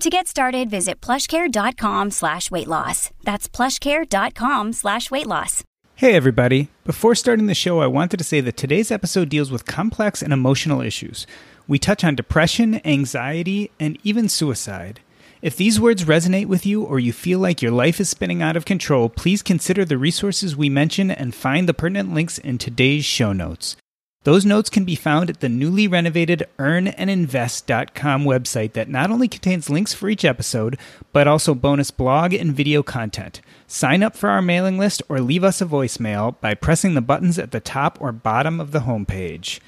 To get started, visit plushcare.com slash weight loss. That's plushcare.com slash weight loss. Hey, everybody. Before starting the show, I wanted to say that today's episode deals with complex and emotional issues. We touch on depression, anxiety, and even suicide. If these words resonate with you or you feel like your life is spinning out of control, please consider the resources we mention and find the pertinent links in today's show notes. Those notes can be found at the newly renovated earnandinvest.com website that not only contains links for each episode, but also bonus blog and video content. Sign up for our mailing list or leave us a voicemail by pressing the buttons at the top or bottom of the homepage.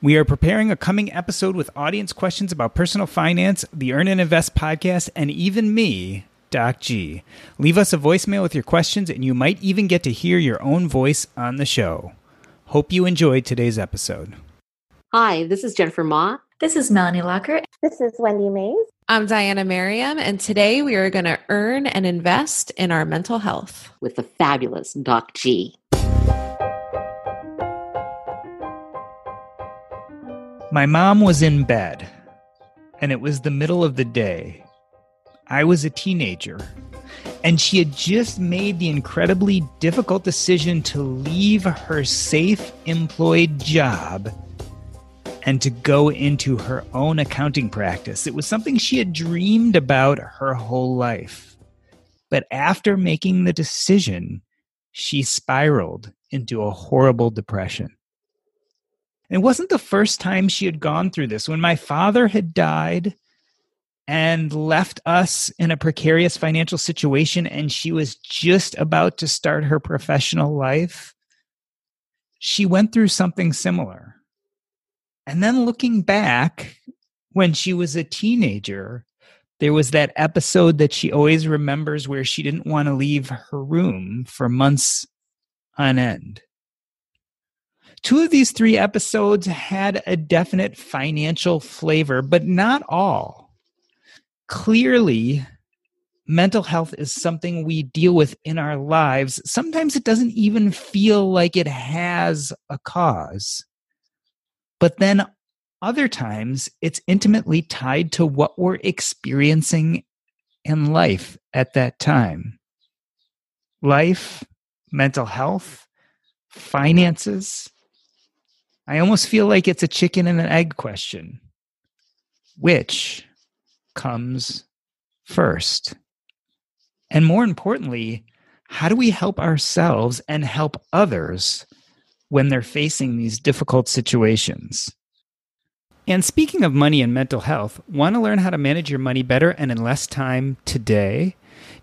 We are preparing a coming episode with audience questions about personal finance, the Earn and Invest podcast, and even me, Doc G. Leave us a voicemail with your questions, and you might even get to hear your own voice on the show. Hope you enjoyed today's episode. Hi, this is Jennifer Ma. This is Melanie Lockert. This is Wendy Mays. I'm Diana Merriam, and today we are going to earn and invest in our mental health with the fabulous Doc G. My mom was in bed, and it was the middle of the day. I was a teenager, and she had just made the incredibly difficult decision to leave her safe employed job and to go into her own accounting practice. It was something she had dreamed about her whole life. But after making the decision, she spiraled into a horrible depression. It wasn't the first time she had gone through this. When my father had died, and left us in a precarious financial situation and she was just about to start her professional life she went through something similar. And then looking back when she was a teenager there was that episode that she always remembers where she didn't want to leave her room for months on end. Two of these three episodes had a definite financial flavor, but not all clearly mental health is something we deal with in our lives. Sometimes it doesn't even feel like it has a cause. But then other times it's intimately tied to what we're experiencing in life at that time. Life, mental health, finances. I almost feel like it's a chicken and an egg question. Which comes first? And more importantly, how do we help ourselves and help others when they're facing these difficult situations? And speaking of money and mental health, want to learn how to manage your money better and in less time today?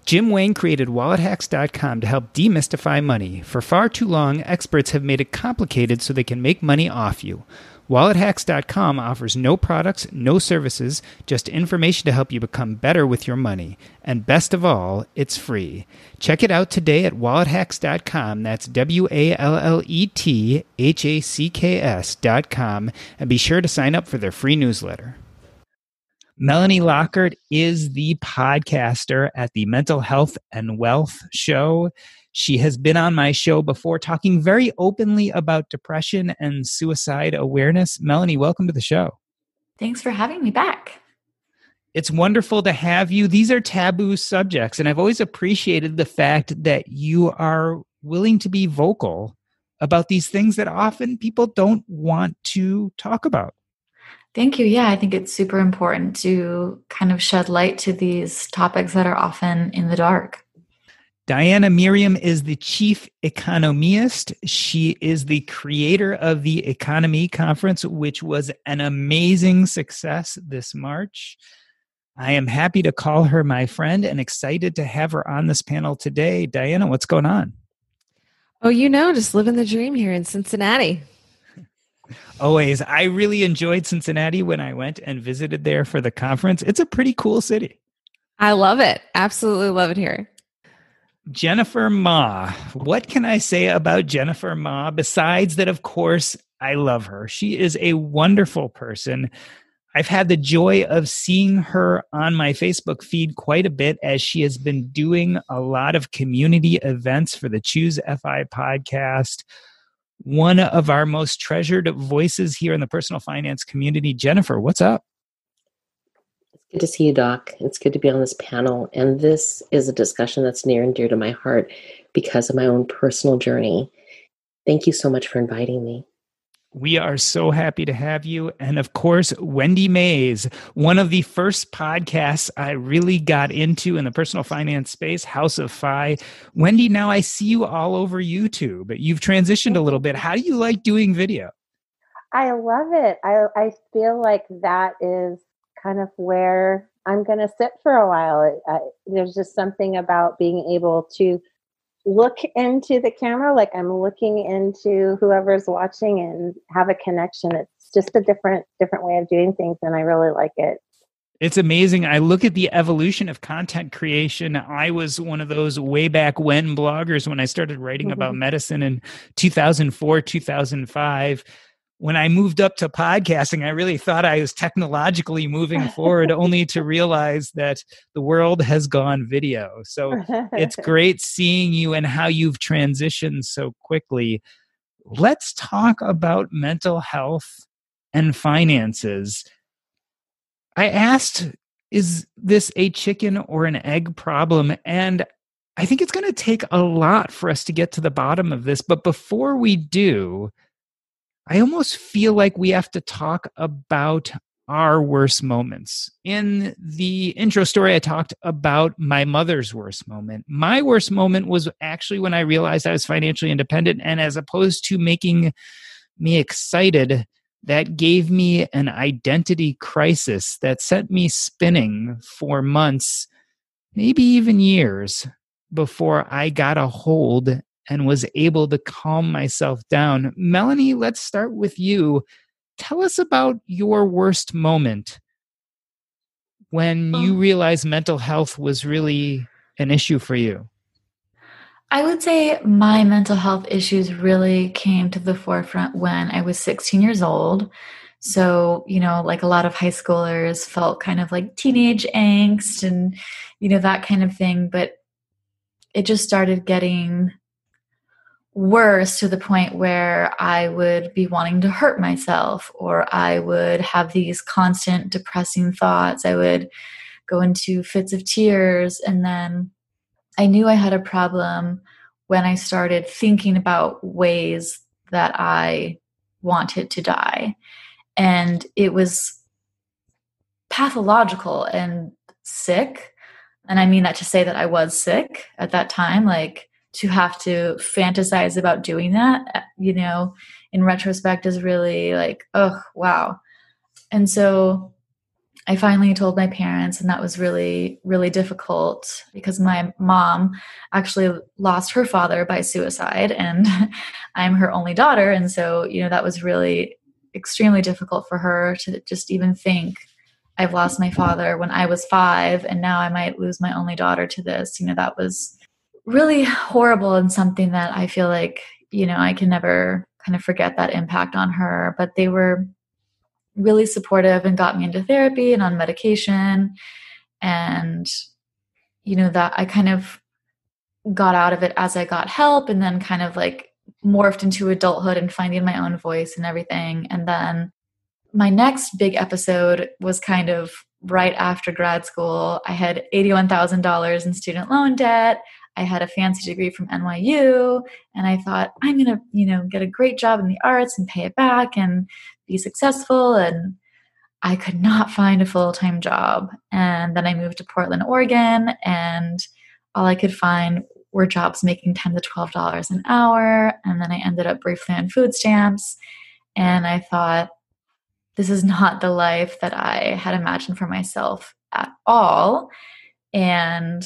Jim Wang created WalletHacks.com to help demystify money. For far too long, experts have made it complicated so they can make money off you. WalletHacks.com offers no products, no services, just information to help you become better with your money. And best of all, it's free. Check it out today at WalletHacks.com. That's W A L L E T H A C K S.com. And be sure to sign up for their free newsletter. Melanie Lockert is the podcaster at the Mental Health and Wealth Show. She has been on my show before talking very openly about depression and suicide awareness. Melanie, welcome to the show. Thanks for having me back. It's wonderful to have you. These are taboo subjects, and I've always appreciated the fact that you are willing to be vocal about these things that often people don't want to talk about. Thank you. Yeah, I think it's super important to kind of shed light to these topics that are often in the dark. Diana Merriam is the chief economist. She is the creator of the EconoMe Conference, which was an amazing success this March. I am happy to call her my friend and excited to have her on this panel today. Diana, what's going on? Oh, you know, just living the dream here in Cincinnati. Always. I really enjoyed Cincinnati when I went and visited there for the conference. It's a pretty cool city. I love it. Absolutely love it here. Jennifer Ma. What can I say about Jennifer Ma besides that, of course, I love her? She is a wonderful person. I've had the joy of seeing her on my Facebook feed quite a bit as she has been doing a lot of community events for the Choose FI podcast. One of our most treasured voices here in the personal finance community. Jennifer, what's up? Good to see you, Doc. It's good to be on this panel. And this is a discussion that's near and dear to my heart because of my own personal journey. Thank you so much for inviting me. We are so happy to have you. And of course, Wendy Mays, one of the first podcasts I really got into in the personal finance space, House of Fi. Wendy, now I see you all over YouTube. But You've transitioned a little bit. How do you like doing video? I love it. I, I feel like that is kind of where I'm going to sit for a while. I, there's just something about being able to look into the camera like I'm looking into whoever's watching and have a connection. It's just a different different way of doing things and I really like it. It's amazing. I look at the evolution of content creation. I was one of those way back when bloggers when I started writing about mm-hmm. medicine in 2004, 2005 when I moved up to podcasting, I really thought I was technologically moving forward, only to realize that the world has gone video. So it's great seeing you and how you've transitioned so quickly. Let's talk about mental health and finances. I asked, is this a chicken or an egg problem? And I think it's going to take a lot for us to get to the bottom of this. But before we do, I almost feel like we have to talk about our worst moments. In the intro story, I talked about my mother's worst moment. My worst moment was actually when I realized I was financially independent, and as opposed to making me excited, that gave me an identity crisis that sent me spinning for months, maybe even years, before I got a hold and was able to calm myself down. Melanie, let's start with you. Tell us about your worst moment when you um realized mental health was really an issue for you. I would say my mental health issues really came to the forefront when I was 16 years old. So, you know, like a lot of high schoolers felt kind of like teenage angst and, you know, that kind of thing. But it just started getting worse to the point where I would be wanting to hurt myself or I would have these constant depressing thoughts. I would go into fits of tears. And then I knew I had a problem when I started thinking about ways that I wanted to die. And it was pathological and sick. And I mean that to say that I was sick at that time. Like, to have to fantasize about doing that, uh, you know, in retrospect is really like, oh, wow. And so I finally told my parents, and that was really, really difficult because my mom actually lost her father by suicide, and I'm her only daughter. And so, you know, that was really extremely difficult for her to just even think I've lost my father when I was five, and now I might lose my only daughter to this. You know, that was really horrible and something that I feel like, you know, I can never kind of forget that impact on her. But they were really supportive and got me into therapy and on medication. And, you know, that I kind of got out of it as I got help and then kind of like morphed into adulthood and finding my own voice and everything. And then my next big episode was kind of right after grad school. I had $81,000 in student loan debt. I had a fancy degree from NYU and I thought I'm going to, you know, get a great job in the arts and pay it back and be successful and I could not find a full-time job. And then I moved to Portland, Oregon and all I could find were jobs making 10 to 12 dollars an hour and then i ended up briefly on food stamps and i thought this is not the life that i had imagined for myself at all and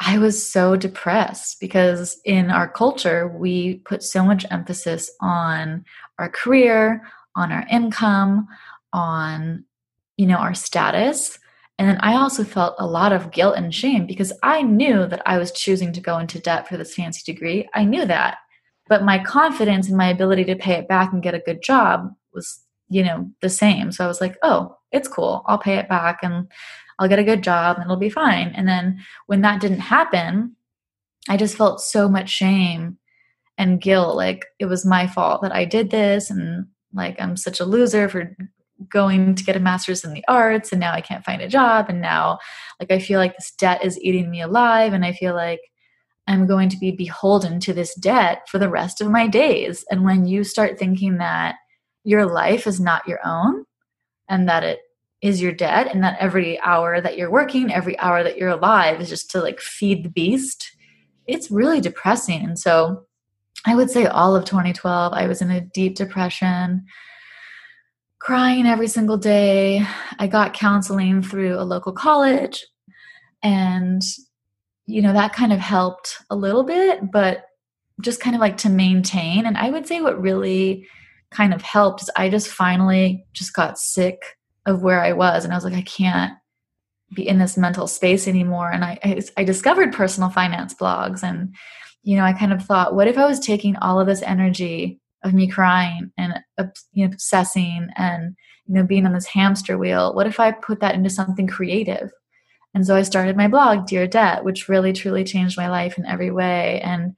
I was so depressed because in our culture, we put so much emphasis on our career, on our income, on you know our status. And then i also felt a lot of guilt and shame because i knew that i was choosing to go into debt for this fancy degree. I knew that. But my confidence in my ability to pay it back and get a good job was you know the same. So i was like oh it's cool. I'll pay it back and I'll get a good job and it'll be fine. And then when that didn't happen, I just felt so much shame and guilt. Like it was my fault that I did this and like I'm such a loser for going to get a master's in the arts and now I can't find a job. And now like I feel like this debt is eating me alive and I feel like I'm going to be beholden to this debt for the rest of my days. And when you start thinking that your life is not your own and that it is your debt and that every hour that you're working every hour that you're alive is just to like feed the beast it's really depressing. And so i would say all of 2012 i was in a deep depression crying every single day. I got counseling through a local college and you know that kind of helped a little bit but just kind of like to maintain. And i would say what really kind of helped is i just finally just got sick of where I was. And I was like, I can't be in this mental space anymore. And I, I, I discovered personal finance blogs. And, you know, I kind of thought, what if I was taking all of this energy of me crying and you know, obsessing and, you know, being on this hamster wheel? What if I put that into something creative? And so I started my blog, Dear Debt, which really truly changed my life in every way. And,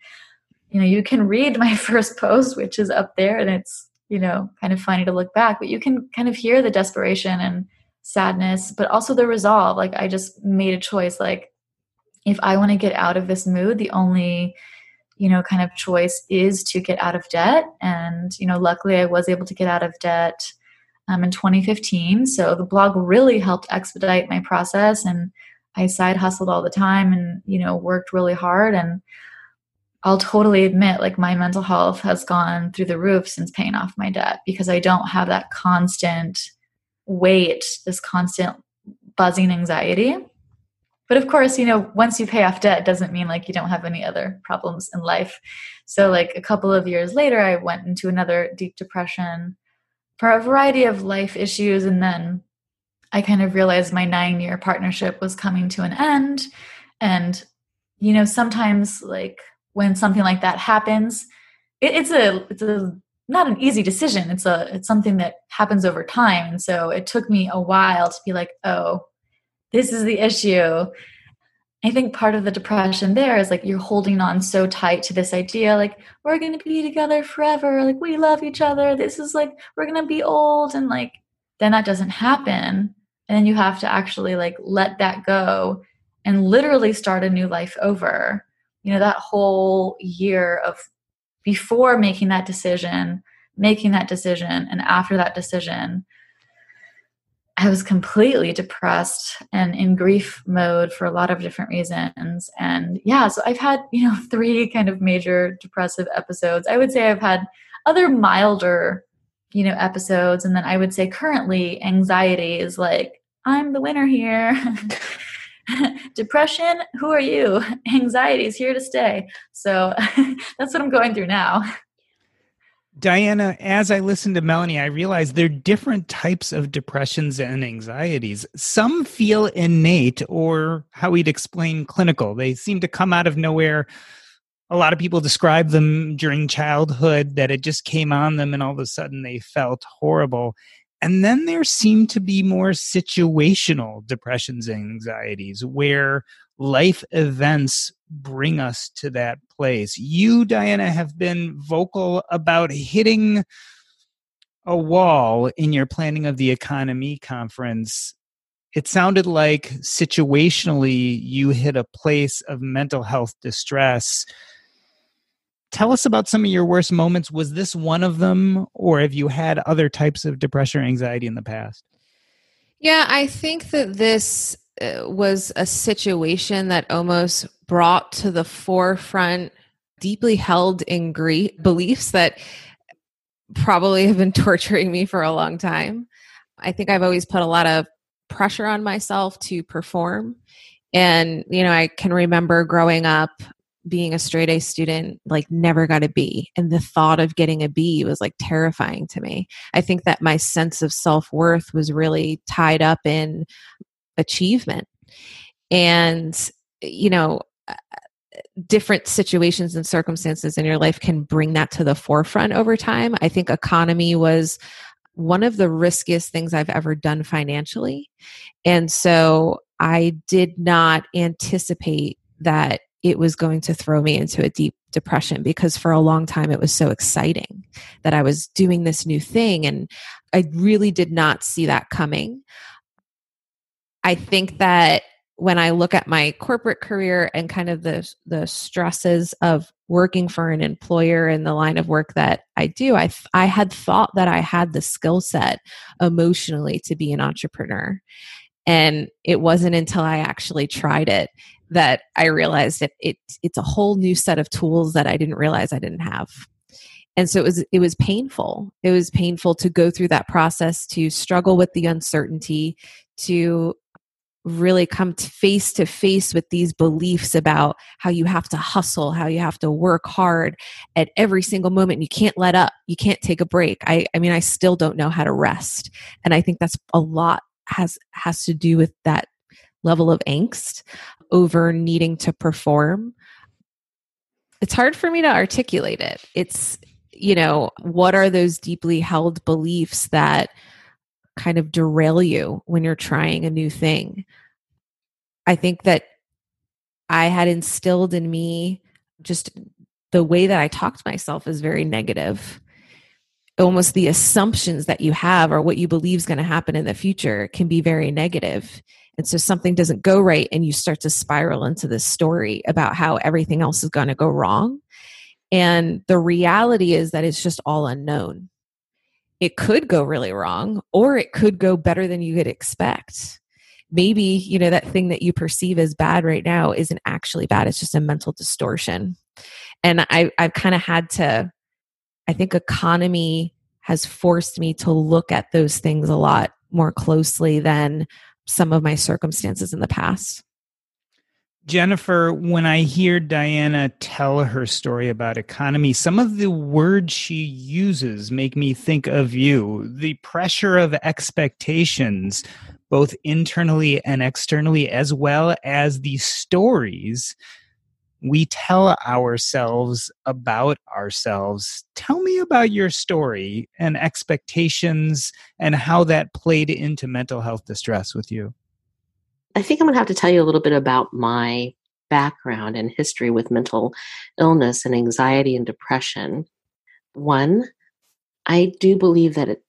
you know, you can read my first post, which is up there, and it's you know kind of funny to look back but you can kind of hear the desperation and sadness but also the resolve. Like i just made a choice like if i want to get out of this mood the only you know kind of choice is to get out of debt. And you know luckily i was able to get out of debt um, in 2015 so the blog really helped expedite my process and i side hustled all the time and you know worked really hard. And I'll totally admit like my mental health has gone through the roof since paying off my debt because I don't have that constant weight, this constant buzzing anxiety. But of course, you know, once you pay off debt doesn't mean like you don't have any other problems in life. So like a couple of years later I went into another deep depression for a variety of life issues and then I kind of realized my 9-year partnership was coming to an end and you know, sometimes like when something like that happens it, it's a it's a not an easy decision. It's a it's something that happens over time. And so it took me a while to be like oh this is the issue. I think part of the depression there is like you're holding on so tight to this idea like we're going to be together forever. Like we love each other. This is like we're going to be old. And like then that doesn't happen. And then you have to actually like let that go and literally start a new life over you know that whole year of before making that decision making that decision and after that decision i was completely depressed and in grief mode for a lot of different reasons. And yeah so i've had you know three kind of major depressive episodes. I would say i've had other milder you know episodes. And then i would say currently anxiety is like i'm the winner here depression who are you anxiety is here to stay so that's what i'm going through now Diana, as I listen to Melanie, I realize there are different types of depressions and anxieties. Some feel innate, or how we'd explain clinical. They seem to come out of nowhere. A lot of people describe them during childhood that it just came on them and all of a sudden they felt horrible. And then there seem to be more situational depressions and anxieties where life events bring us to that place. You, Diana, have been vocal about hitting a wall in your planning of the EconoMe conference. It sounded like situationally you hit a place of mental health distress tell us about some of your worst moments. Was this one of them, or have you had other types of depression or anxiety in the past? Yeah, I think that this uh, was a situation that almost brought to the forefront deeply held in grief beliefs that probably have been torturing me for a long time. I think I've always put a lot of pressure on myself to perform. And, you know, I can remember growing up being a straight A student, like never got a B. And the thought of getting a B was like terrifying to me. I think that my sense of self worth was really tied up in achievement. And, you know, uh, different situations and circumstances in your life can bring that to the forefront over time. I think EconoMe was one of the riskiest things I've ever done financially. And so I did not anticipate that it was going to throw me into a deep depression because for a long time it was so exciting that I was doing this new thing and I really did not see that coming. I think that when I look at my corporate career and kind of the the stresses of working for an employer in the line of work that I do, I I had thought that I had the skill set emotionally to be an entrepreneur. And it wasn't until I actually tried it that I realized that it it's a whole new set of tools that I didn't realize I didn't have. And so it was it was painful. It was painful to go through that process to struggle with the uncertainty, to really come face to face with these beliefs about how you have to hustle, how you have to work hard at every single moment. You can't let up. You can't take a break. I, I mean, I still don't know how to rest. And I think that's a lot has has to do with that level of angst over needing to perform. It's hard for me to articulate it. It's, you know, what are those deeply held beliefs that kind of derail you when you're trying a new thing. I think that I had instilled in me just the way that I talked myself is very negative. Almost the assumptions that you have or what you believe is going to happen in the future can be very negative. And so something doesn't go right, and you start to spiral into this story about how everything else is going to go wrong. And the reality is that it's just all unknown it could go really wrong or it could go better than you could expect maybe you know that thing that you perceive as bad right now isn't actually bad it's just a mental distortion and i i've kind of had to i think EconoMe has forced me to look at those things a lot more closely than some of my circumstances in the past Jennifer, when I hear Diana tell her story about EconoMe, some of the words she uses make me think of you. The pressure of expectations, both internally and externally, as well as the stories we tell ourselves about ourselves. Tell me about your story and expectations and how that played into mental health distress with you. I think I'm going to have to tell you a little bit about my background and history with mental illness and anxiety and depression. One, I do believe that it,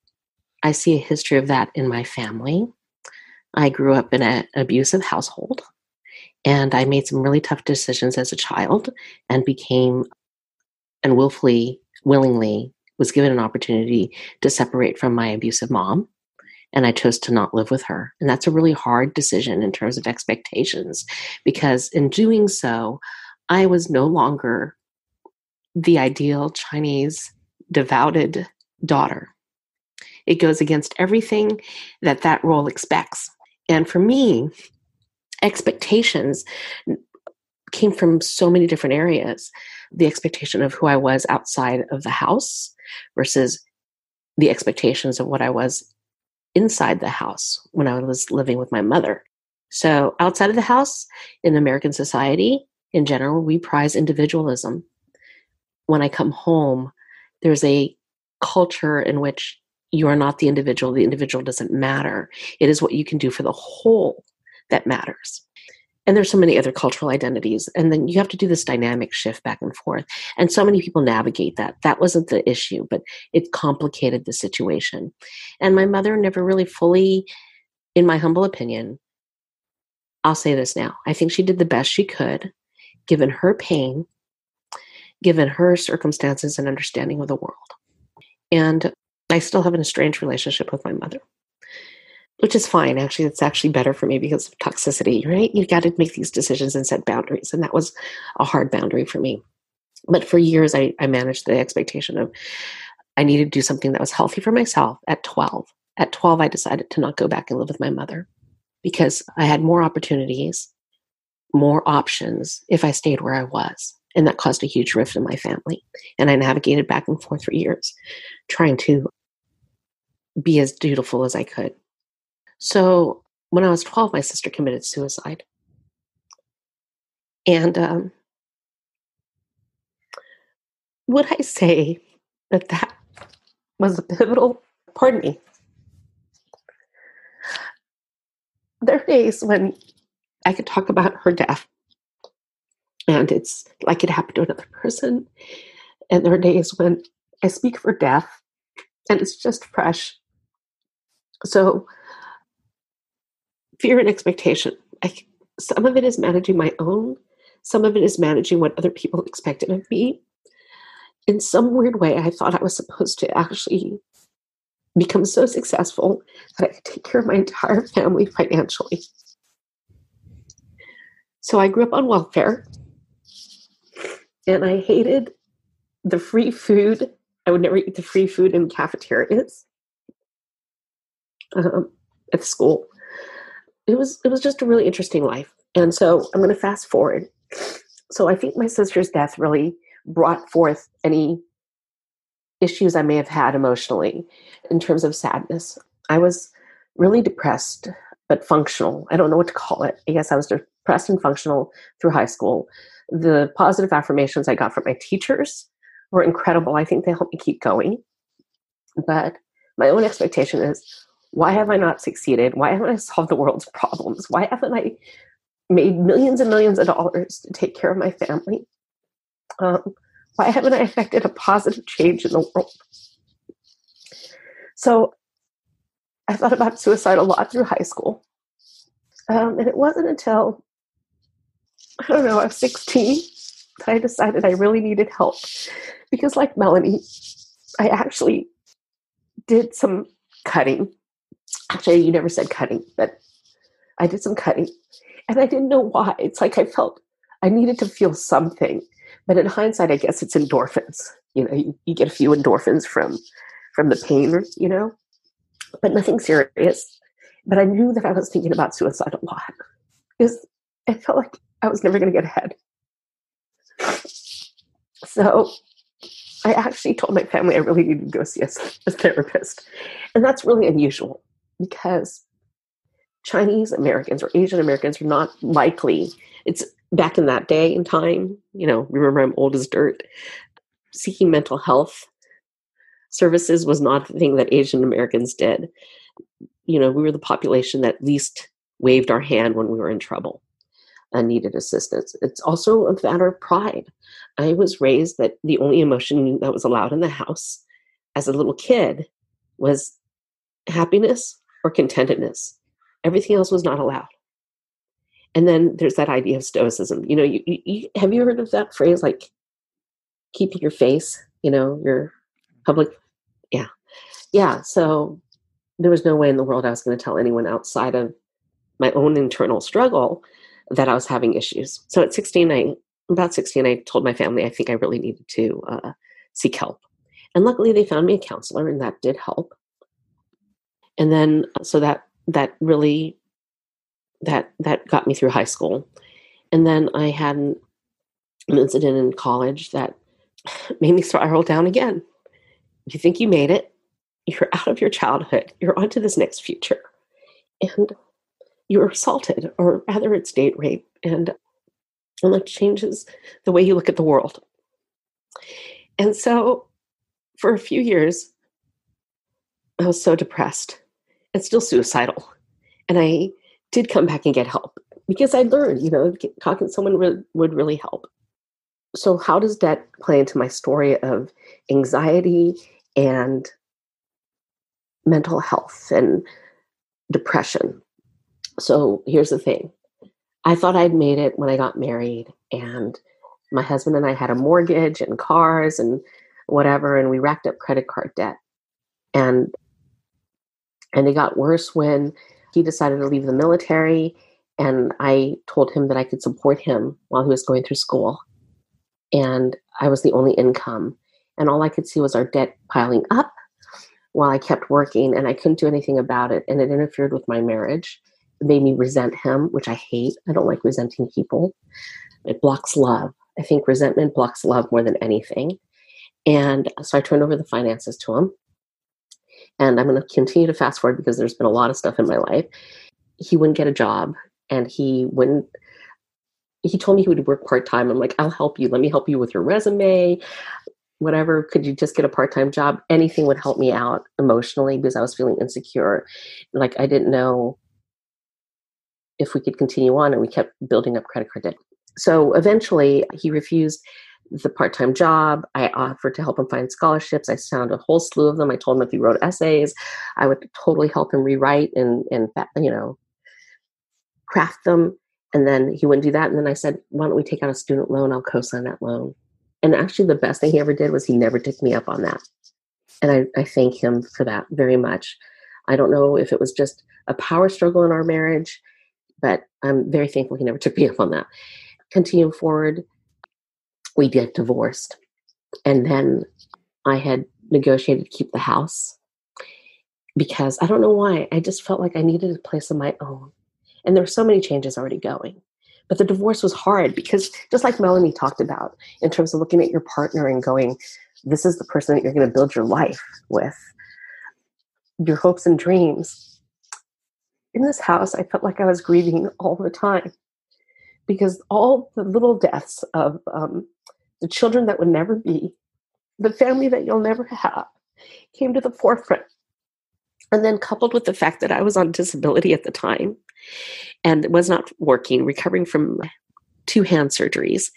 I see a history of that in my family. I grew up in an abusive household and I made some really tough decisions as a child and became and willfully, willingly was given an opportunity to separate from my abusive mom and I chose to not live with her. And that's a really hard decision in terms of expectations because in doing so, I was no longer the ideal Chinese devoted daughter. It goes against everything that that role expects. And for me, expectations came from so many different areas. The expectation of who I was outside of the house versus the expectations of what I was inside the house when I was living with my mother. So, outside of the house, in American society in general, we prize individualism. When I come home, there's a culture in which you are not the individual, the individual doesn't matter. It is what you can do for the whole that matters. And there's so many other cultural identities and then you have to do this dynamic shift back and forth and so many people navigate that. That wasn't the issue but it complicated the situation. And my mother never really fully in my humble opinion i'll say this now i think she did the best she could given her pain given her circumstances and understanding of the world. And i still have an estranged relationship with my mother which is fine. Actually, it's actually better for me because of toxicity, right? You got to make these decisions and set boundaries. And that was a hard boundary for me. But for years, I, I managed the expectation of I needed to do something that was healthy for myself at 12. At 12, I decided to not go back and live with my mother because I had more opportunities, more options if I stayed where I was. And that caused a huge rift in my family. And I navigated back and forth for years, trying to be as dutiful as I could. So when I was 12, my sister committed suicide. And um, would I say that that was a pivotal, pardon me. There are days when I could talk about her death and it's like it happened to another person. And there are days when I speak for death and it's just fresh. So fear and expectation. I, some of it is managing my own, some of it is managing what other people expected of me. In some weird way, I thought I was supposed to actually become so successful that I could take care of my entire family financially. So I grew up on welfare and I hated the free food. I would never eat the free food in cafeterias um, at school it was it was just a really interesting life. And so I'm going to fast forward. So I think my sister's death really brought forth any issues I may have had emotionally in terms of sadness. I was really depressed but functional. I don't know what to call it. I guess I was depressed and functional through high school. The positive affirmations I got from my teachers were incredible. I think they helped me keep going. But my own expectation is why have I not succeeded? Why haven't I solved the world's problems? Why haven't I made millions and millions of dollars to take care of my family? Um, why haven't I affected a positive change in the world? So I thought about suicide a lot through high school. Um, and it wasn't until, I don't know, I was 16 that I decided I really needed help. Because, like Melanie, I actually did some cutting Actually, you never said cutting, but I did some cutting. And I didn't know why. It's like I felt I needed to feel something. But in hindsight, I guess it's endorphins. You know, you, you get a few endorphins from from the pain, you know, but nothing serious. But I knew that I was thinking about suicide a lot because I felt like I was never going to get ahead. So I actually told my family I really needed to go see a, a therapist. And that's really unusual because Chinese Americans or Asian Americans are not likely. It's back in that day and time, you know, remember I'm old as dirt. Seeking mental health services was not the thing that Asian Americans did. You know, we were the population that least waved our hand when we were in trouble and needed assistance. It's also a matter of pride. I was raised that the only emotion that was allowed in the house as a little kid was happiness or contentedness. Everything else was not allowed. And then there's that idea of stoicism. You know, you, you, have you heard of that phrase like keeping your face, you know, your public? Yeah. Yeah. So there was no way in the world I was going to tell anyone outside of my own internal struggle that I was having issues. So at 16, I, about 16, I told my family I think I really needed to uh, seek help. And luckily, they found me a counselor, and that did help and then so that that really that that got me through high school. And then i had an, an incident in college that made me spiral down again. You think you made it. You're out of your childhood. You're onto this next future. And you're assaulted or rather it's date rape. And and it changes the way you look at the world. And so for a few years i was so depressed and still suicidal. And I did come back and get help because I learned, you know, talking to someone would, would really help. So, how does that play into my story of anxiety and mental health and depression? So, here's the thing I thought I'd made it when I got married, and my husband and I had a mortgage and cars and whatever, and we racked up credit card debt. And And it got worse when he decided to leave the military. And I told him that I could support him while he was going through school. And I was the only income. And all I could see was our debt piling up while I kept working. And I couldn't do anything about it. And it interfered with my marriage. It made me resent him, which I hate. I don't like resenting people. It blocks love. I think resentment blocks love more than anything. And so I turned over the finances to him. And I'm going to continue to fast forward because there's been a lot of stuff in my life. He wouldn't get a job and he wouldn't. He told me he would work part time. I'm like, I'll help you. Let me help you with your resume, whatever. Could you just get a part time job? Anything would help me out emotionally because I was feeling insecure. Like I didn't know if we could continue on, and we kept building up credit card debt. So eventually, he refused the part-time job. I offered to help him find scholarships. I found a whole slew of them. I told him if he wrote essays, I would totally help him rewrite and and you know craft them. And then he wouldn't do that. And then I said, why don't we take out a student loan? I'll co-sign that loan. And actually, the best thing he ever did was he never took me up on that. And I, I thank him for that very much. I don't know if it was just a power struggle in our marriage, but I'm very thankful he never took me up on that. Continuing forward, we get divorced. And then I had negotiated to keep the house because I don't know why. I just felt like I needed a place of my own. And there were so many changes already going. But the divorce was hard because, just like Melanie talked about, in terms of looking at your partner and going, this is the person that you're going to build your life with, your hopes and dreams. In this house, I felt like I was grieving all the time because all the little deaths of um, the children that would never be, the family that you'll never have, came to the forefront. And then, coupled with the fact that I was on disability at the time and was not working, recovering from two hand surgeries,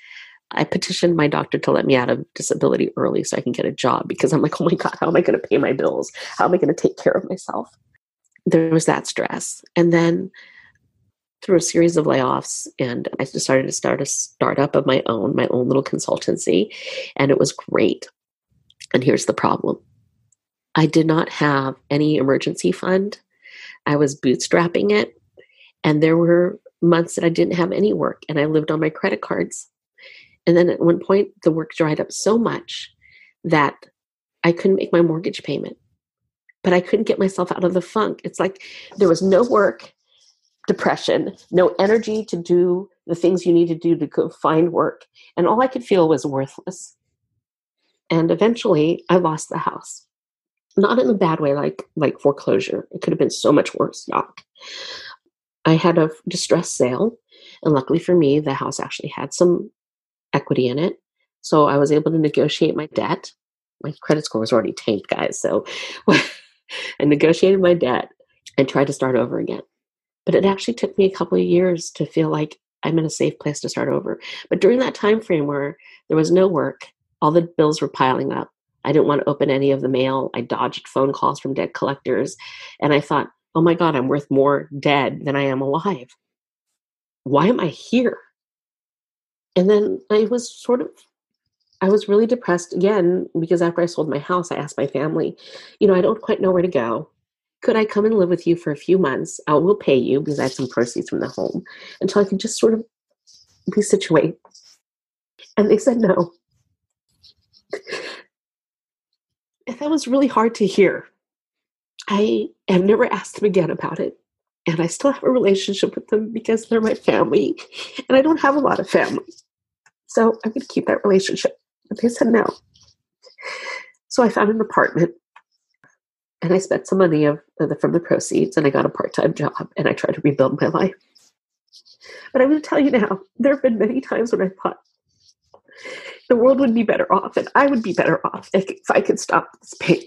I petitioned my doctor to let me out of disability early so I can get a job because I'm like, oh my God, how am I going to pay my bills? How am I going to take care of myself? There was that stress. And then through a series of layoffs and I decided to start a startup of my own, my own little consultancy, and it was great. And here's the problem. I did not have any emergency fund. I was bootstrapping it, and there were months that I didn't have any work and I lived on my credit cards. And then at one point the work dried up so much that I couldn't make my mortgage payment. But I couldn't get myself out of the funk. It's like there was no work depression, no energy to do the things you need to do to go find work. And all I could feel was worthless. And eventually I lost the house. Not in a bad way, like like foreclosure. It could have been so much worse, Yuck. I had a distress sale, and luckily for me, the house actually had some equity in it. So I was able to negotiate my debt. My credit score was already tanked, guys. So I negotiated my debt and tried to start over again. But it actually took me a couple of years to feel like I'm in a safe place to start over. But during that time frame where there was no work, all the bills were piling up. I didn't want to open any of the mail. I dodged phone calls from debt collectors. And I thought, oh my God, I'm worth more dead than I am alive. Why am I here? And then I was sort of, I was really depressed again because after I sold my house, I asked my family, you know, I don't quite know where to go could I come and live with you for a few months? I will pay you because I had some proceeds from the home until I could just sort of be situated. And they said no. and that was really hard to hear. I have never asked them again about it. And I still have a relationship with them because they're my family. And I don't have a lot of family. So I'm going to keep that relationship. But they said no. So I found an apartment and I spent some money of, from the proceeds and I got a part time job and I tried to rebuild my life. But I'm going to tell you now, there have been many times when I thought the world would be better off and I would be better off if I could stop this pain.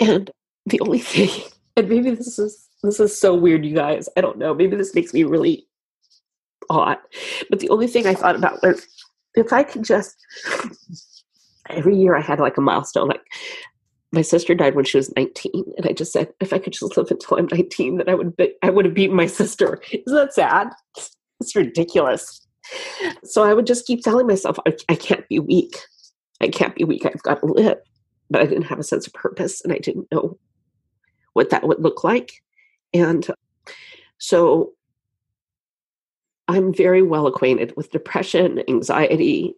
And the only thing, and maybe this is this is so weird, you guys. I don't know. Maybe this makes me really odd. But the only thing I thought about was if I could just every year I had like a milestone, like my sister died when she was 19 and i just said if i could just live until i'm 19 then i would be, i would have beaten my sister. Isn't that sad? It's ridiculous. So i would just keep telling myself I, I can't be weak. I can't be weak. I've got to live. But i didn't have a sense of purpose and i didn't know what that would look like. And so I'm very well acquainted with depression, anxiety,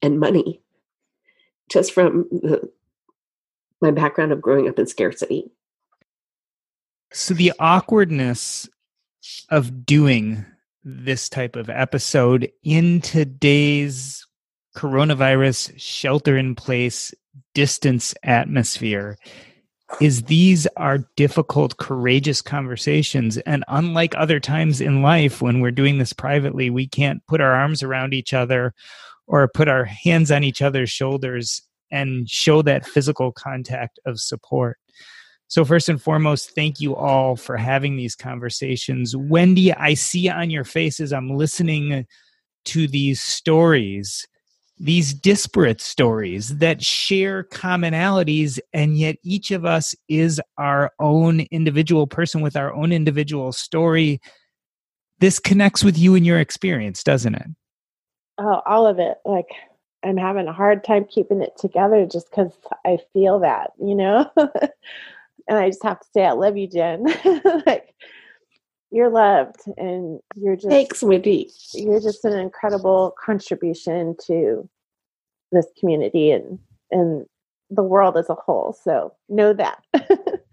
and money just from the, my background of growing up in scarcity. So the awkwardness of doing this type of episode in today's coronavirus shelter in place distance atmosphere is these are difficult courageous conversations and unlike other times in life when we're doing this privately we can't put our arms around each other or put our hands on each other's shoulders and show that physical contact of support so, first and foremost, thank you all for having these conversations. Wendy, I see on your faces, I'm listening to these stories, these disparate stories that share commonalities, and yet each of us is our own individual person with our own individual story. This connects with you and your experience, doesn't it? Oh, all of it. Like, I'm having a hard time keeping it together just because I feel that, you know? and I just have to say, I love you, Jen. like you're loved, and you're just thanks, Wendy. You're just an incredible contribution to this community and and the world as a whole. So know that.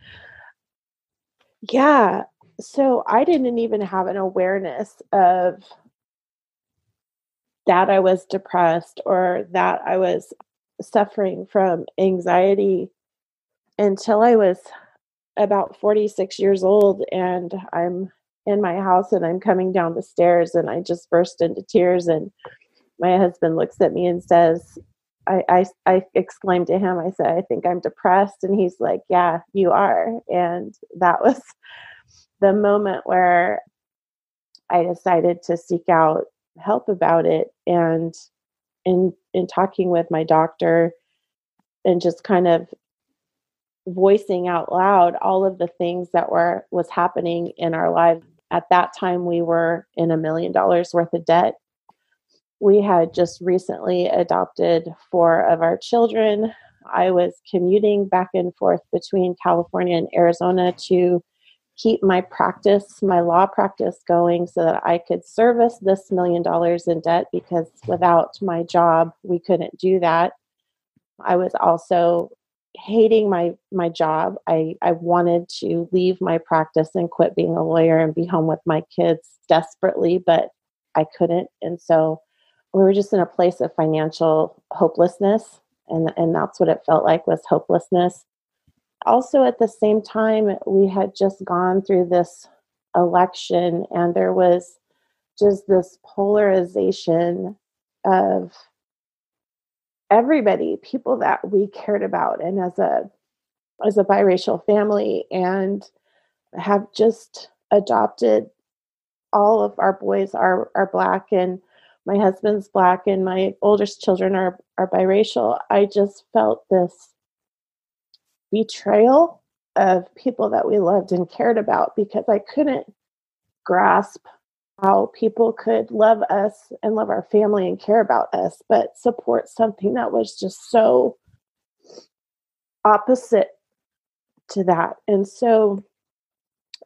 yeah. So I didn't even have an awareness of that I was depressed or that I was suffering from anxiety until I was about 46 years old and I'm in my house and I'm coming down the stairs and I just burst into tears and my husband looks at me and says I, I, I exclaimed to him, I said, I think I'm depressed. And he's like, Yeah, you are. And that was the moment where I decided to seek out help about it. And in in talking with my doctor and just kind of voicing out loud all of the things that were was happening in our lives at that time we were in a million dollars worth of debt we had just recently adopted four of our children i was commuting back and forth between california and arizona to keep my practice my law practice going so that i could service this million dollars in debt because without my job we couldn't do that i was also hating my my job. I I wanted to leave my practice and quit being a lawyer and be home with my kids desperately, but I couldn't. And so we were just in a place of financial hopelessness and and that's what it felt like was hopelessness. Also at the same time we had just gone through this election and there was just this polarization of everybody, people that we cared about, and as a as a biracial family, and have just adopted all of our boys are are black and my husband's black and my oldest children are are biracial. I just felt this betrayal of people that we loved and cared about because i couldn't grasp how people could love us and love our family and care about us, but support something that was just so opposite to that. And so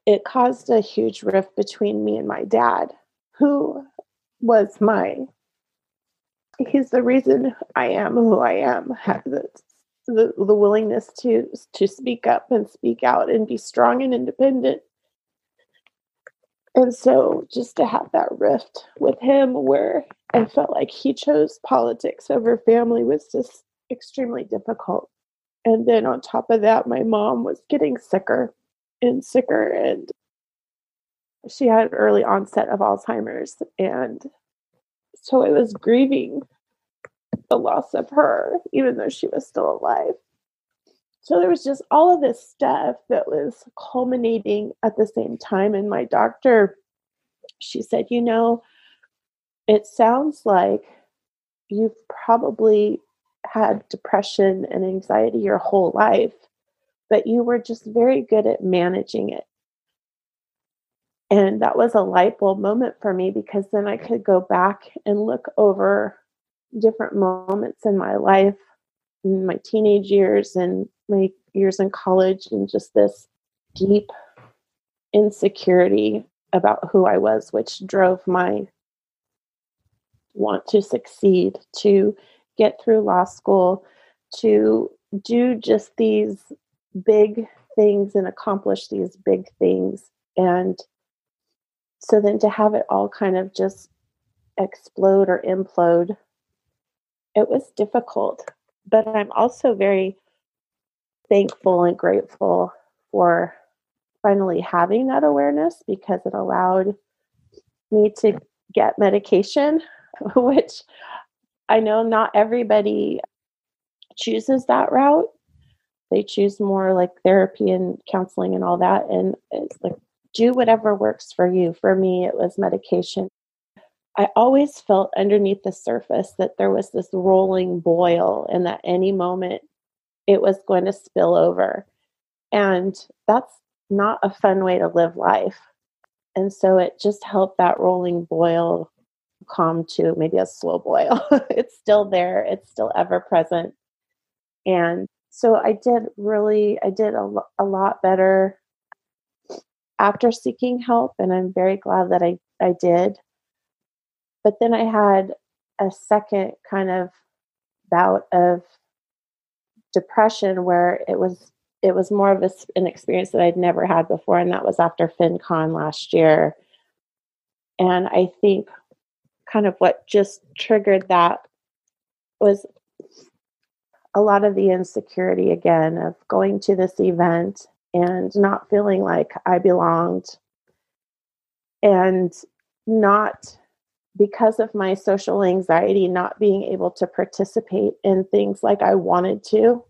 it caused a huge rift between me and my dad, who was my he's the reason I am who I am. The the willingness to to speak up and speak out and be strong and independent and so just to have that rift with him where I felt like he chose politics over family was just extremely difficult. And then on top of that, my mom was getting sicker and sicker, and she had early onset of Alzheimer's. And so I was grieving the loss of her, even though she was still alive. So there was just all of this stuff that was culminating at the same time. And my doctor, she said, You know, it sounds like you've probably had depression and anxiety your whole life, but you were just very good at managing it. And that was a light bulb moment for me because then I could go back and look over different moments in my life, in my teenage years and my years in college and just this deep insecurity about who I was, which drove my want to succeed, to get through law school, to do just these big things and accomplish these big things. And so then to have it all kind of just explode or implode, it was difficult. But I'm also very thankful and grateful for finally having that awareness because it allowed me to get medication, which I know not everybody chooses that route. They choose more like therapy and counseling and all that. And it's like, do whatever works for you. For me, it was medication. I always felt underneath the surface that there was this rolling boil and that any moment it was going to spill over. And that's not a fun way to live life. And so it just helped that rolling boil calm to maybe a slow boil. it's still there, it's still ever present. And so I did really, I did a, a lot better after seeking help. And I'm very glad that I, I did. But then I had a second kind of bout of depression where it was it was more of a, an experience that I'd never had before, and that was after FinCon last year. And I think kind of what just triggered that was a lot of the insecurity again of going to this event and not feeling like I belonged and not because of my social anxiety not being able to participate in things like I wanted to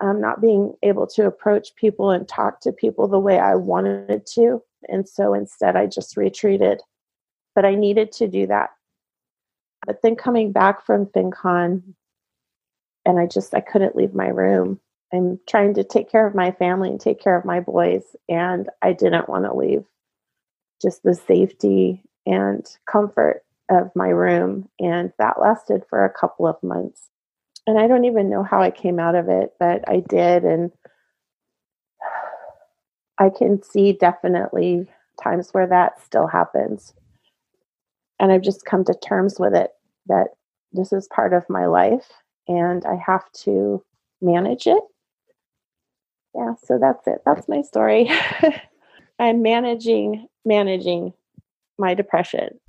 um, not being able to approach people and talk to people the way I wanted to. And so instead, I just retreated. But I needed to do that. But then coming back from FinCon, and I just I couldn't leave my room. I'm trying to take care of my family and take care of my boys, and I didn't want to leave. Just the safety and comfort of my room, and that lasted for a couple of months and I don't even know how I came out of it, but I did. And I can see definitely times where that still happens. And I've just come to terms with it that this is part of my life and I have to manage it. Yeah, so that's it. That's my story. I'm managing managing my depression.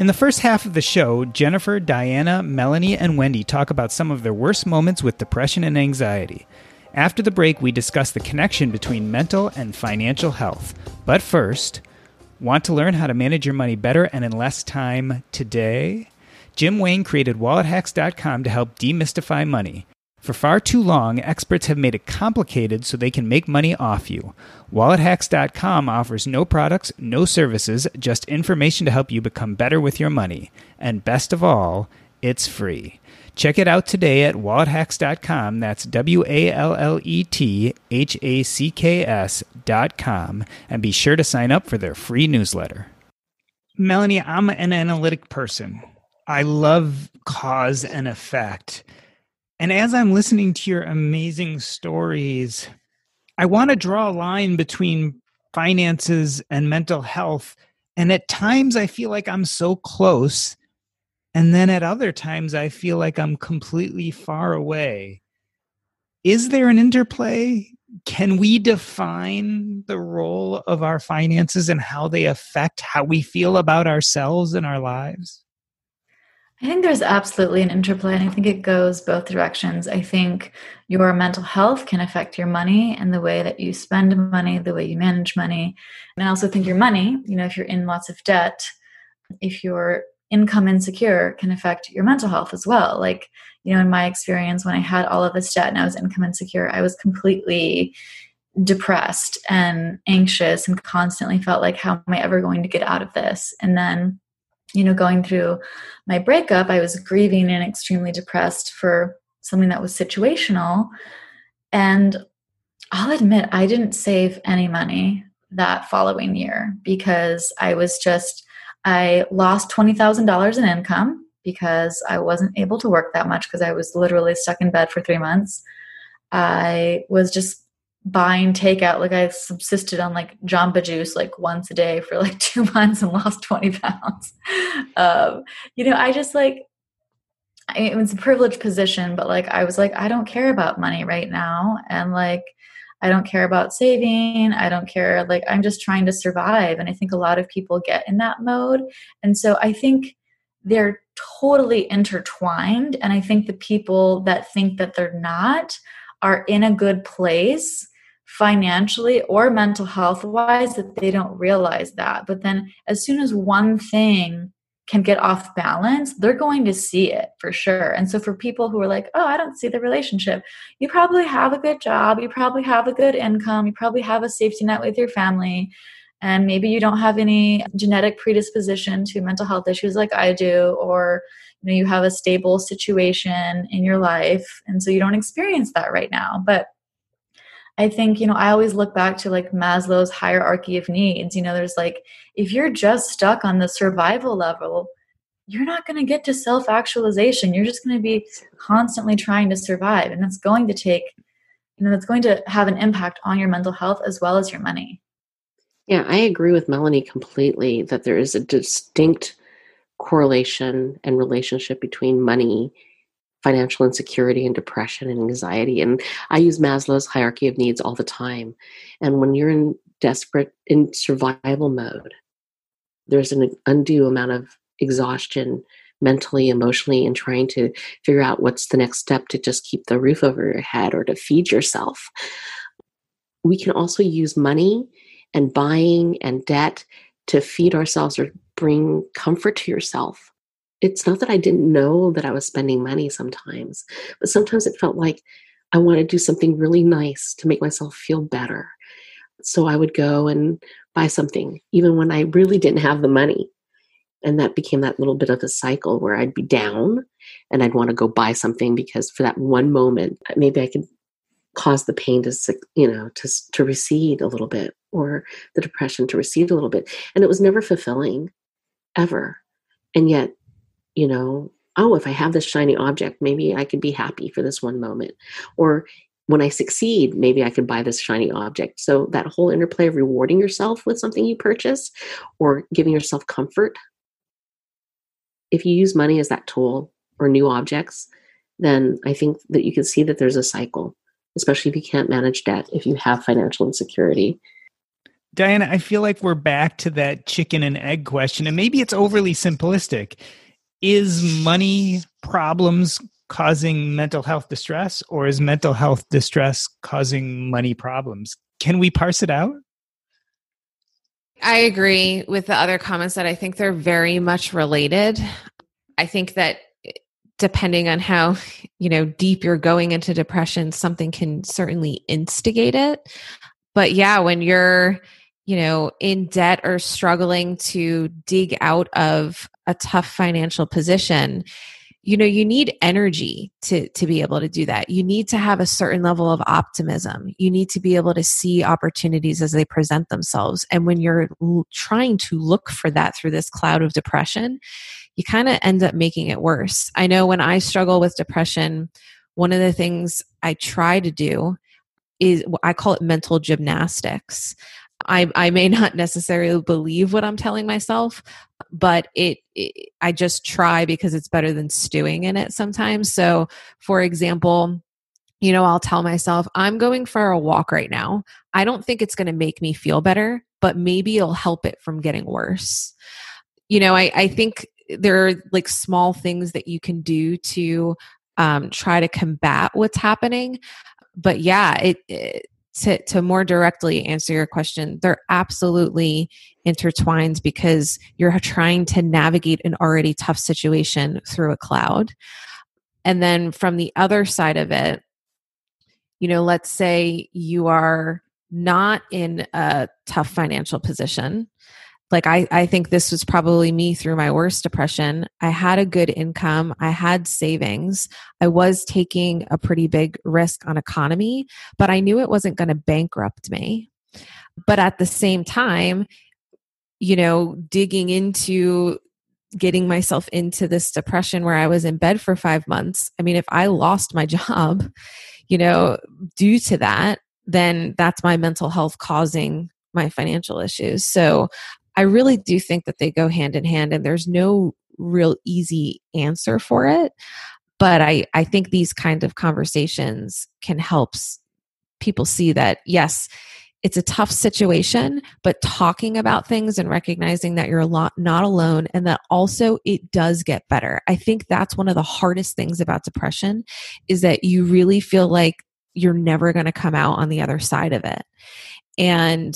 In the first half of the show, Jennifer, Diana, Melanie, and Wendy talk about some of their worst moments with depression and anxiety. After the break, we discuss the connection between mental and financial health. But first, want to learn how to manage your money better and in less time today? Jim Wang created WalletHacks.com to help demystify money. For far too long, experts have made it complicated so they can make money off you. WalletHacks.com offers no products, no services, just information to help you become better with your money. And best of all, it's free. Check it out today at walletHacks.com. That's W A L L E T H A C K S.com. And be sure to sign up for their free newsletter. Melanie, I'm an analytic person. I love cause and effect. And as I'm listening to your amazing stories, I want to draw a line between finances and mental health. And at times I feel like I'm so close. And then at other times I feel like I'm completely far away. Is there an interplay? Can we define the role of our finances and how they affect how we feel about ourselves and our lives? I think there's absolutely an interplay, and I think it goes both directions. I think your mental health can affect your money and the way that you spend money, the way you manage money. And I also think your money, you know, if you're in lots of debt, if you're income insecure, can affect your mental health as well. Like, you know, in my experience, when I had all of this debt and I was income insecure, I was completely depressed and anxious and constantly felt like, how am I ever going to get out of this? And then you know, going through my breakup, I was grieving and extremely depressed for something that was situational. And I'll admit, I didn't save any money that following year because I was just, I lost $20,000 in income because I wasn't able to work that much because I was literally stuck in bed for three months. I was just buying takeout. Like I subsisted on like Jamba Juice like once a day for like two months and lost 20 pounds. Um, you know, I just like, it was a privileged position, but like I was like, I don't care about money right now. And like, I don't care about saving. I don't care. Like, I'm just trying to survive. And I think a lot of people get in that mode. And so I think they're totally intertwined. And I think the people that think that they're not are in a good place financially or mental health wise that they don't realize that. But then as soon as one thing can get off balance, they're going to see it for sure. And so for people who are like, oh, I don't see the relationship, you probably have a good job, you probably have a good income, you probably have a safety net with your family. And maybe you don't have any genetic predisposition to mental health issues like I do, or you know, you have a stable situation in your life, and so you don't experience that right now. But I think, you know, I always look back to like Maslow's hierarchy of needs. You know, there's like, if you're just stuck on the survival level, you're not going to get to self actualization. You're just going to be constantly trying to survive. And that's going to take, you know, that's going to have an impact on your mental health as well as your money. Yeah, I agree with Melanie completely that there is a distinct correlation and relationship between money financial insecurity and depression and anxiety. And I use Maslow's hierarchy of needs all the time. And when you're in desperate, in survival mode, there's an undue amount of exhaustion mentally, emotionally, and trying to figure out what's the next step to just keep the roof over your head or to feed yourself. We can also use money and buying and debt to feed ourselves or bring comfort to yourself it's not that I didn't know that I was spending money sometimes, but sometimes it felt like I want to do something really nice to make myself feel better. So I would go and buy something, even when I really didn't have the money. And that became that little bit of a cycle where I'd be down and I'd want to go buy something because for that one moment, uh, maybe I could cause the pain to, you know, to, to recede a little bit or the depression to recede a little bit. And it was never fulfilling ever. And yet you know, oh, if I have this shiny object, maybe I could be happy for this one moment. Or when I succeed, maybe I could buy this shiny object. So that whole interplay of rewarding yourself with something you purchase or giving yourself comfort. If you use money as that tool or new objects, then I think that you can see that there's a cycle, especially if you can't manage debt, if you have financial insecurity. Diana, I feel like we're back to that chicken and egg question, and maybe it's overly simplistic is money problems causing mental health distress or is mental health distress causing money problems? Can we parse it out? I agree with the other comments that I think they're very much related. I think that eh, depending on how, you know, deep you're going into depression, something can certainly instigate it. But yeah, when you're you know, in debt or struggling to dig out of a tough financial position, you know, you need energy to to be able to do that. You need to have a certain level of optimism. You need to be able to see opportunities as they present themselves. And when you're l- trying to look for that through this cloud of depression, you kind of end up making it worse. I know when I struggle with depression, one of the things I try to do is I call it mental gymnastics. I, I may not necessarily believe what I'm telling myself, but it, it, I just try because it's better than stewing in it sometimes. So, for example, you know, I'll tell myself, I'm going for a walk right now. I don't think it's going to make me feel better, but maybe it'll help it from getting worse. You know, I, I think there are like small things that you can do to um, try to combat what's happening. But yeah, it, it to, to more directly answer your question, they're absolutely intertwined because you're trying to navigate an already tough situation through a cloud. And then from the other side of it, you know, let's say you are not in a tough financial position like I, I think this was probably me through my worst depression i had a good income i had savings i was taking a pretty big risk on EconoMe but i knew it wasn't going to bankrupt me but at the same time you know digging into getting myself into this depression where I was in bed for five months. I mean, if I lost my job, you know, due to that, then that's my mental health causing my financial issues. So I really do think that they go hand in hand and there's no real easy answer for it. But I, I think these kind of conversations can help people see that, yes, it's a tough situation, but talking about things and recognizing that you're lot not alone and that also it does get better. I think that's one of the hardest things about depression is that you really feel like you're never going to come out on the other side of it. And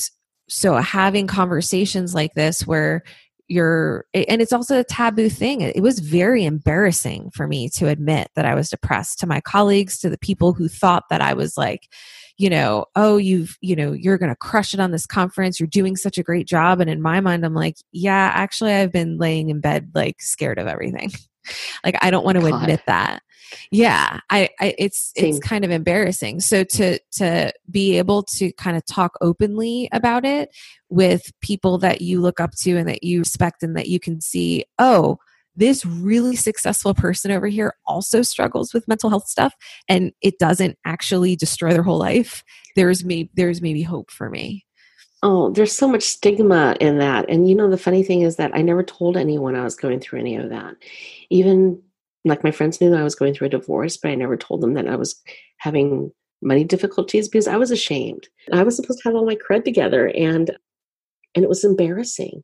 so having conversations like this where you're and it's also a taboo thing it was very embarrassing for me to admit that i was depressed to my colleagues to the people who thought that i was like you know oh you've you know you're going to crush it on this conference you're doing such a great job. And in my mind i'm like yeah actually i've been laying in bed like scared of everything like i don't want to God. admit that yeah I, I it's Same. it's kind of embarrassing so to to be able to kind of talk openly about it with people that you look up to and that you respect and that you can see oh this really successful person over here also struggles with mental health stuff and it doesn't actually destroy their whole life there's maybe there's maybe hope for me Oh, there's so much stigma in that. And you know, the funny thing is that I never told anyone I was going through any of that. Even like my friends knew that I was going through a divorce, but I never told them that I was having money difficulties because I was ashamed. I was supposed to have all my cred together and and it was embarrassing.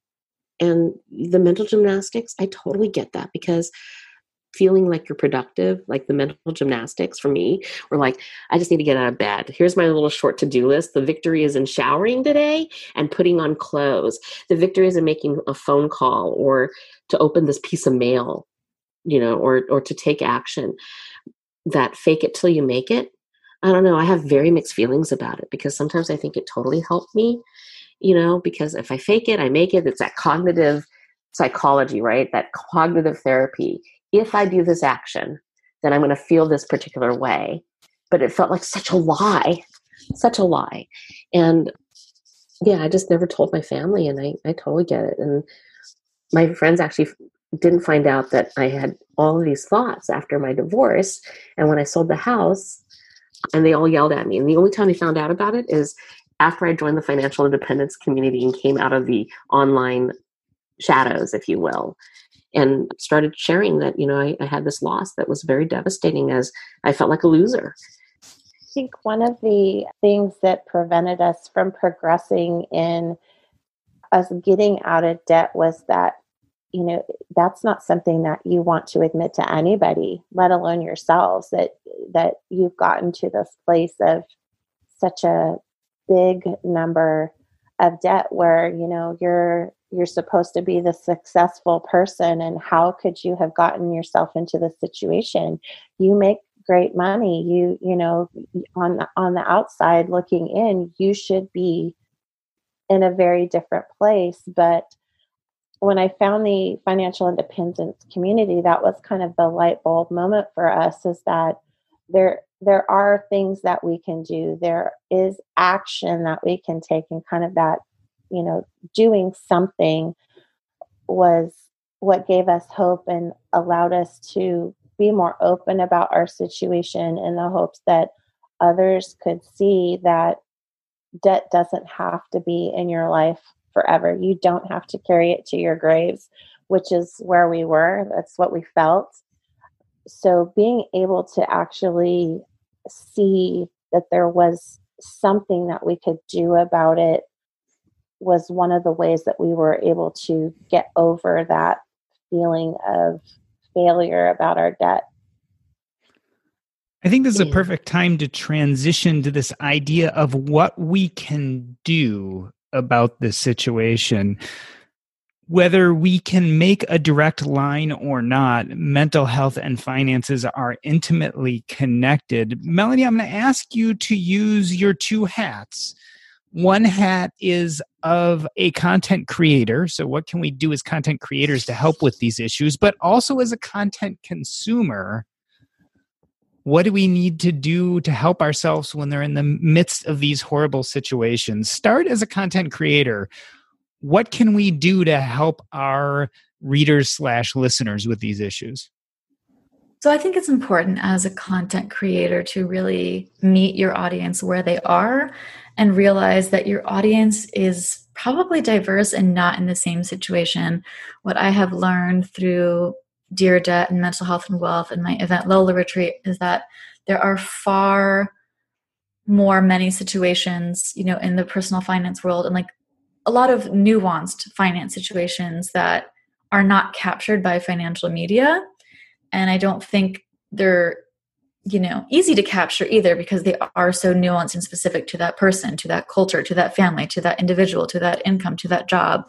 And the mental gymnastics, I totally get that because feeling like you're productive, like the mental gymnastics for me, were like, I just need to get out of bed. Here's my little short to do list. The victory is in showering today and putting on clothes. The victory is in making a phone call or to open this piece of mail you know, or or to take action. That fake it till you make it. I don't know. I have very mixed feelings about it because sometimes I think it totally helped me, you know, because if I fake it, I make it. It's that cognitive psychology, right? That cognitive therapy. If I do this action, then I'm going to feel this particular way. But it felt like such a lie, such a lie. And yeah, I just never told my family, and I, I totally get it. And my friends actually didn't find out that I had all of these thoughts after my divorce. And when I sold the house, and they all yelled at me. And the only time they found out about it is after I joined the financial independence community and came out of the online shadows, if you will, and started sharing that, you know, I, I had this loss that was very devastating as I felt like a loser. I think one of the things that prevented us from progressing in us getting out of debt was that you know that's not something that you want to admit to anybody let alone yourselves that that you've gotten to this place of such a big number of debt where you know you're you're supposed to be the successful person and how could you have gotten yourself into this situation? You make great money. You you know on the, on the outside looking in you should be in a very different place. But when I found the financial independence community, that was kind of the light bulb moment for us is that there there are things that we can do. There is action that we can take and kind of that, you know, doing something was what gave us hope and allowed us to be more open about our situation in the hopes that others could see that debt doesn't have to be in your life forever. You don't have to carry it to your graves, which is where we were. That's what we felt. So being able to actually see that there was something that we could do about it was one of the ways that we were able to get over that feeling of failure about our debt. I think this is a perfect time to transition to this idea of what we can do about this situation whether we can make a direct line or not, mental health and finances are intimately connected. Melanie, I'm going to ask you to use your two hats. One hat is of a content creator. So, what can we do as content creators to help with these issues? But also as a content consumer, what do we need to do to help ourselves when they're in the midst of these horrible situations? Start as a content creator. What can we do to help our readers slash listeners with these issues? So I think it's important as a content creator to really meet your audience where they are and realize that your audience is probably diverse and not in the same situation. What I have learned through Dear Debt and Mental Health and Wealth and my event Lola Retreat is that there are far more many situations, you know, in the personal finance world and like a lot of nuanced finance situations that are not captured by financial media. And I don't think they're you know easy to capture either because they are so nuanced and specific to that person to that culture to that family to that individual to that income to that job.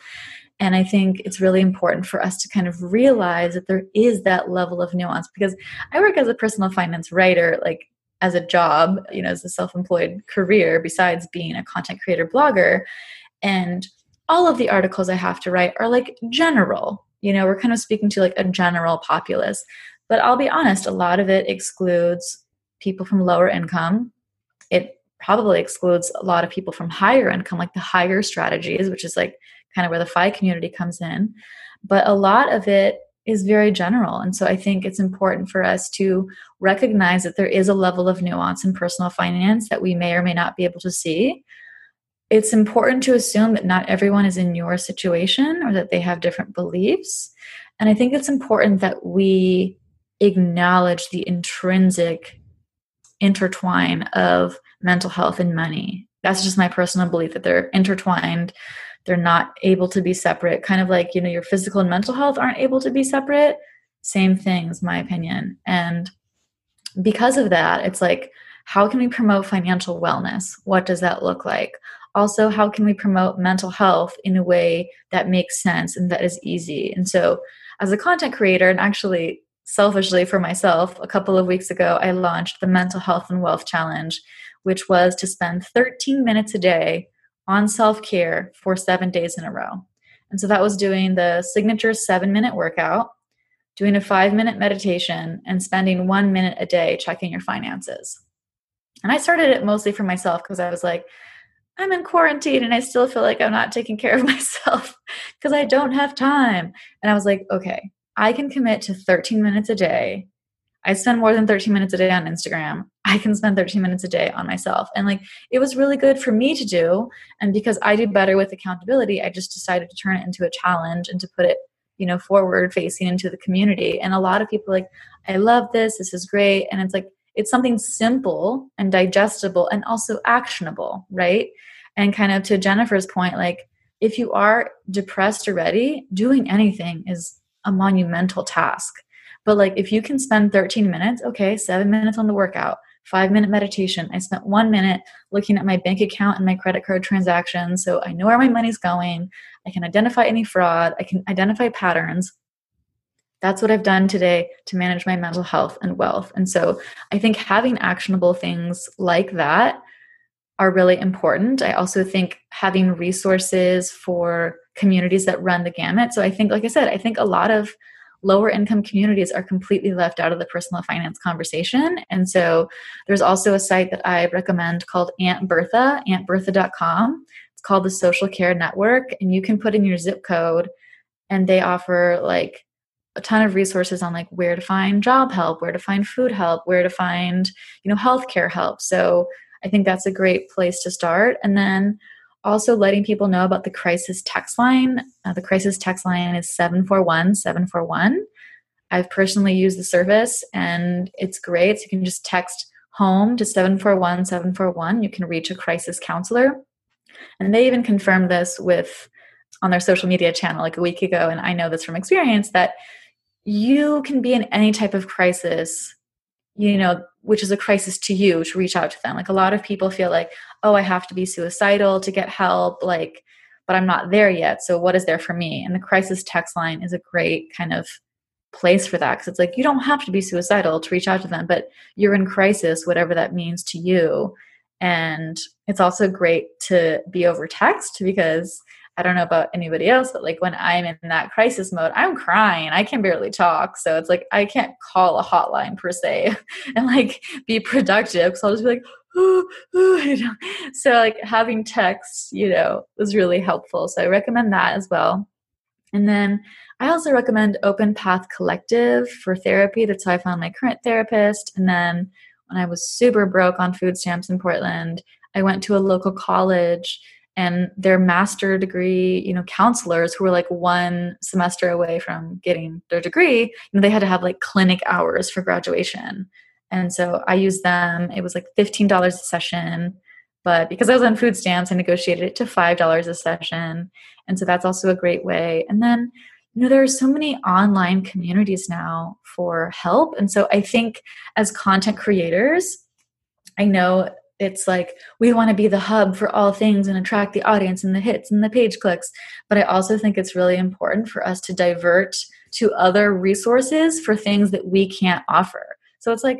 And i think it's really important for us to kind of realize that there is that level of nuance because i work as a personal finance writer like as a job you know as a self-employed career besides being a content creator blogger. And all of the articles i have to write are like general. You know we're kind of speaking to like a general populace but I'll be honest, a lot of it excludes people from lower income. It probably excludes a lot of people from higher income, like the higher strategies, which is like kind of where the FI community comes in. But a lot of it is very general. And so I think it's important for us to recognize that there is a level of nuance in personal finance that we may or may not be able to see. It's important to assume that not everyone is in your situation or that they have different beliefs. And I think it's important that we acknowledge the intrinsic intertwine of mental health and money. That's just my personal belief that they're intertwined. They're not able to be separate. Kind of like, you know, your physical and mental health aren't able to be separate. Same things, my opinion. And because of that, it's like, how can we promote financial wellness? What does that look like? Also, how can we promote mental health in a way that makes sense and that is easy? And so, as a content creator, and actually selfishly for myself, a couple of weeks ago, I launched the Mental Health and Wealth Challenge, which was to spend 13 minutes a day on self care for seven days in a row. And so that was doing the signature seven minute workout, doing a five minute meditation, and spending one minute a day checking your finances. And I started it mostly for myself because I was like, I'm in quarantine and I still feel like I'm not taking care of myself because I don't have time. And I was like, okay, I can commit to 13 minutes a day. I spend more than 13 minutes a day on Instagram. I can spend 13 minutes a day on myself. And like it was really good for me to do. And because I do better with accountability, I just decided to turn it into a challenge and to put it, you know, forward facing into the community. And a lot of people like, I love this. This is great. And it's like, it's something simple and digestible and also actionable, right? And kind of to Jennifer's point, like if you are depressed already, doing anything is a monumental task. But like if you can spend 13 minutes, okay, seven minutes on the workout, five minute meditation. I spent one minute looking at my bank account and my credit card transactions. So I know where my money's going. I can identify any fraud. I can identify patterns. That's what I've done today to manage my mental health and wealth. And so I think having actionable things like that are really important. I also think having resources for communities that run the gamut. So I think, like I said, I think a lot of lower income communities are completely left out of the personal finance conversation. And so there's also a site that I recommend called Aunt Bertha, auntbertha.com. It's called the Social Care Network. And you can put in your zip code, and they offer like a ton of resources on like where to find job help, where to find food help, where to find, you know, healthcare help. So I think that's a great place to start. And then also letting people know about the crisis text line. Uh, the crisis text line is 741 741. I've personally used the service and it's great. So you can just text home to 741 741. You can reach a crisis counselor. And they even confirmed this with on their social media channel like a week ago. And I know this from experience that you can be in any type of crisis you know, which is a crisis to you to reach out to them. Like a lot of people feel like, oh, I have to be suicidal to get help, like, but I'm not there yet. So what is there for me? And the crisis text line is a great kind of place for that because it's like you don't have to be suicidal to reach out to them, but you're in crisis, whatever that means to you. And it's also great to be over text because I don't know about anybody else, but like when I'm in that crisis mode, I'm crying. I can barely talk. So it's like I can't call a hotline per se and like be productive because I'll just be like, ooh, ooh, so like having text, you know, was really helpful. So I recommend that as well. And then I also recommend Open Path Collective for therapy. That's how I found my current therapist. And then when I was super broke on food stamps in Portland, I went to a local college and their master degree, you know, counselors who were like one semester away from getting their degree, you know, they had to have like clinic hours for graduation. And so I used them. It was like $15 a session. But because I was on food stamps, I negotiated it to $5 a session. And so that's also a great way. And then, you know, there are so many online communities now for help. And so I think as content creators, I know it's like we want to be the hub for all things and attract the audience and the hits and the page clicks. But I also think it's really important for us to divert to other resources for things that we can't offer. So it's like,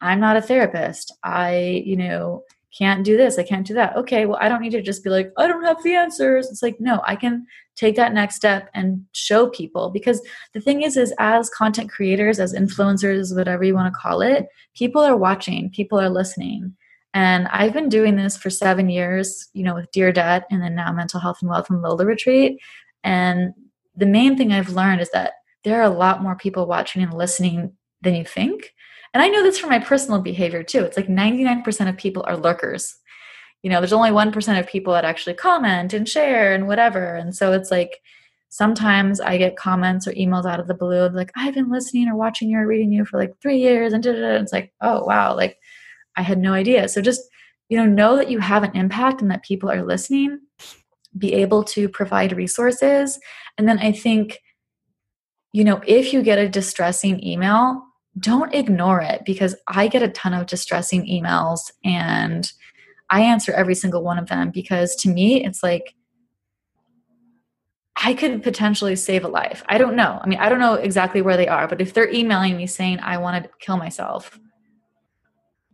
I'm not a therapist. I, you know, can't do this. I can't do that. Okay, well, I don't need to just be like, I don't have the answers. It's like, no, I can take that next step and show people because the thing is is as content creators as influencers whatever you want to call it people are watching people are listening and I've been doing this for seven years, you know, with Dear Debt and then now Mental Health and Wealth and Lola Retreat. And the main thing I've learned is that there are a lot more people watching and listening than you think. And I know this from my personal behavior too. It's like 99% of people are lurkers. You know, there's only 1% of people that actually comment and share and whatever. And so it's like sometimes I get comments or emails out of the blue like, I've been listening or watching you or reading you for like three years. And it's like, oh, wow. Like, I had no idea. So just, you know, know that you have an impact and that people are listening, be able to provide resources. And then I think, you know, if you get a distressing email, don't ignore it because I get a ton of distressing emails and I answer every single one of them because to me, it's like, I could potentially save a life. I don't know. I mean, I don't know exactly where they are, but if they're emailing me saying, I want to kill myself,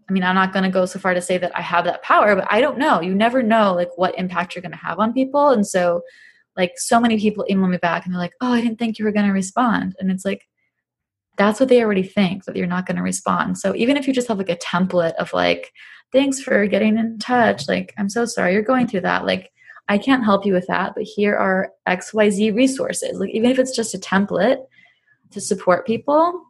I mean, I'm not going to go so far to say that I have that power, but I don't know. You never know like what impact you're going to have on people. And so like so many people email me back and they're like, "Oh, I didn't think you were going to respond." And it's like that's what they already think that you're not going to respond. So even if you just have like a template of like, "Thanks for getting in touch. Like, I'm so sorry you're going through that." Like, I can't help you with that, but here are XYZ resources. Like even if it's just a template to support people,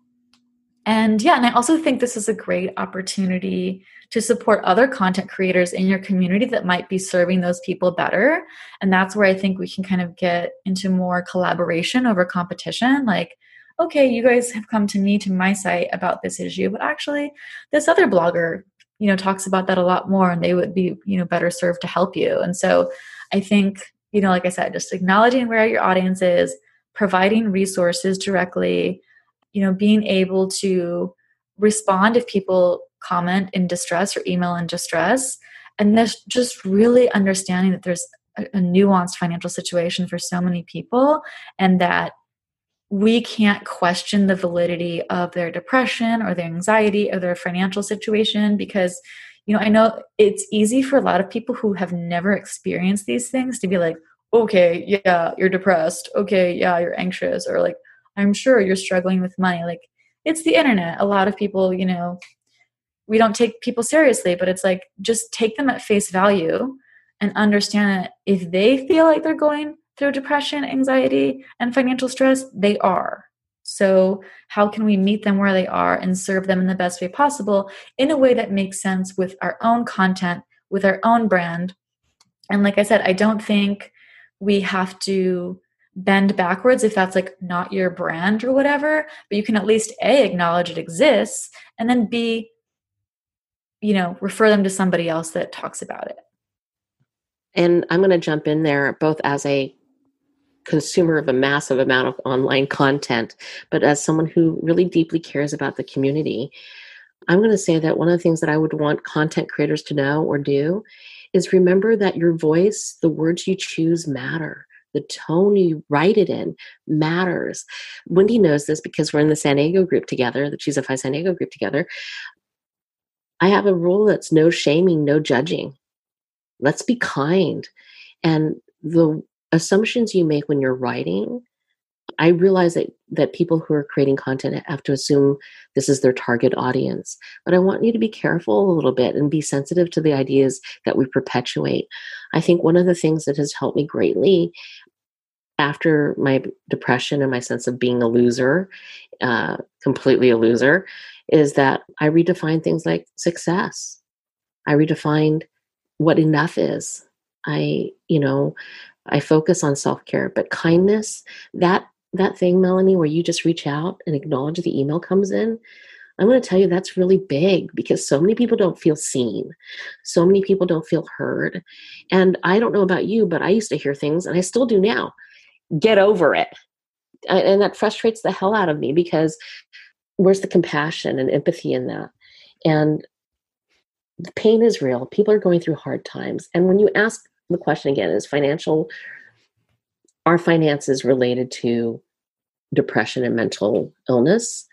and yeah, and I also think this is a great opportunity to support other content creators in your community that might be serving those people better. And that's where I think we can kind of get into more collaboration over competition. Like, okay, you guys have come to me to my site about this issue, but actually, this other blogger, you know, talks about that a lot more and they would be, you know, better served to help you. And so I think, you know, like I said, just acknowledging where your audience is, providing resources directly you know being able to respond if people comment in distress or email in distress and there's just really understanding that there's a, a nuanced financial situation for so many people and that we can't question the validity of their depression or their anxiety or their financial situation because you know i know it's easy for a lot of people who have never experienced these things to be like okay yeah you're depressed. Okay yeah you're anxious or like I'm sure you're struggling with money. Like it's the internet. A lot of people, you know, we don't take people seriously, but it's like just take them at face value and understand that if they feel like they're going through depression, anxiety, and financial stress, they are. So, how can we meet them where they are and serve them in the best way possible in a way that makes sense with our own content, with our own brand? And like I said, I don't think we have to bend backwards if that's like not your brand or whatever but you can at least a acknowledge it exists and then b you know refer them to somebody else that talks about it. And i'm going to jump in there both as a consumer of a massive amount of online content but as someone who really deeply cares about the community i'm going to say that one of the things that i would want content creators to know or do is remember that your voice the words you choose matter the tone you write it in matters. Wendy knows this because we're in the San Diego group together, the ChooseFI San Diego group together. I have a rule that's no shaming, no judging. Let's be kind. And the assumptions you make when you're writing, I realize that, that people who are creating content have to assume this is their target audience. But I want you to be careful a little bit and be sensitive to the ideas that we perpetuate. I think one of the things that has helped me greatly after my depression and my sense of being a loser, uh, completely a loser, is that I redefined things like success. I redefined what enough is. I, you know, I focus on self care, but kindness, that that thing, Melanie, where you just reach out and acknowledge the email comes in, I'm going to tell you that's really big because so many people don't feel seen. So many people don't feel heard. And I don't know about you, but I used to hear things, and I still do now get over it. And that frustrates the hell out of me because where's the compassion and empathy in that? And the pain is real. People are going through hard times. And when you ask the question again, is financial, are finances related to depression and mental illness?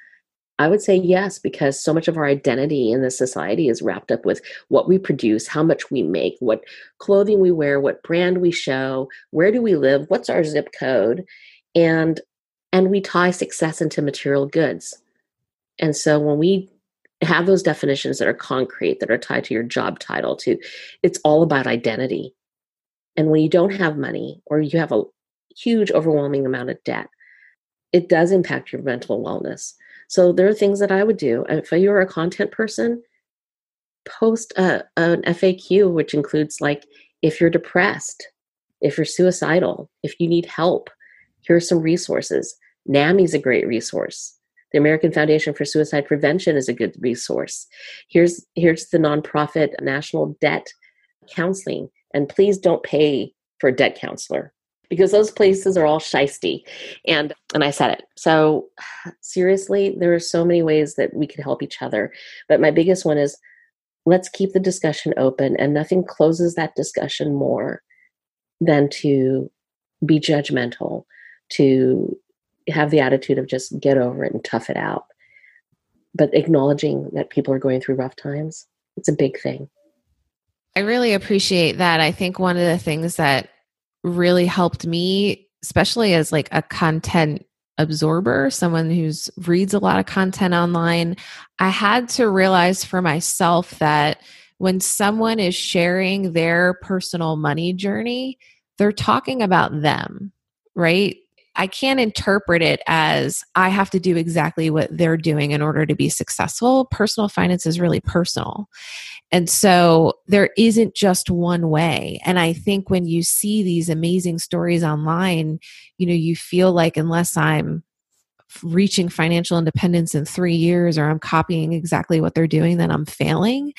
I would say yes, because so much of our identity in this society is wrapped up with what we produce, how much we make, what clothing we wear, what brand we show, where do we live, what's our zip code, and and we tie success into material goods. And so when we have those definitions that are concrete, that are tied to your job title, to it's all about identity. And when you don't have money or you have a huge, overwhelming amount of debt, it does impact your mental wellness. So there are things that I would do. If you're a content person, post a, an FAQ, which includes like if you're depressed, if you're suicidal, if you need help, here are some resources. NAMI is a great resource. The American Foundation for Suicide Prevention is a good resource. Here's here's the nonprofit National Debt Counseling, and please don't pay for a debt counselor because those places are all shisty. And and I said it. So seriously, there are so many ways that we can help each other. But my biggest one is let's keep the discussion open and nothing closes that discussion more than to be judgmental, to have the attitude of just get over it and tough it out. But acknowledging that people are going through rough times, it's a big thing. I really appreciate that. I think one of the things that really helped me, especially as like a content absorber, someone who's reads a lot of content online, I had to realize for myself that when someone is sharing their personal money journey, they're talking about them, right? I can't interpret it as I have to do exactly what they're doing in order to be successful. Personal finance is really personal. And so there isn't just one way. And I think when you see these amazing stories online, you know, you feel like unless I'm reaching financial independence in three years or I'm copying exactly what they're doing, then I'm failing.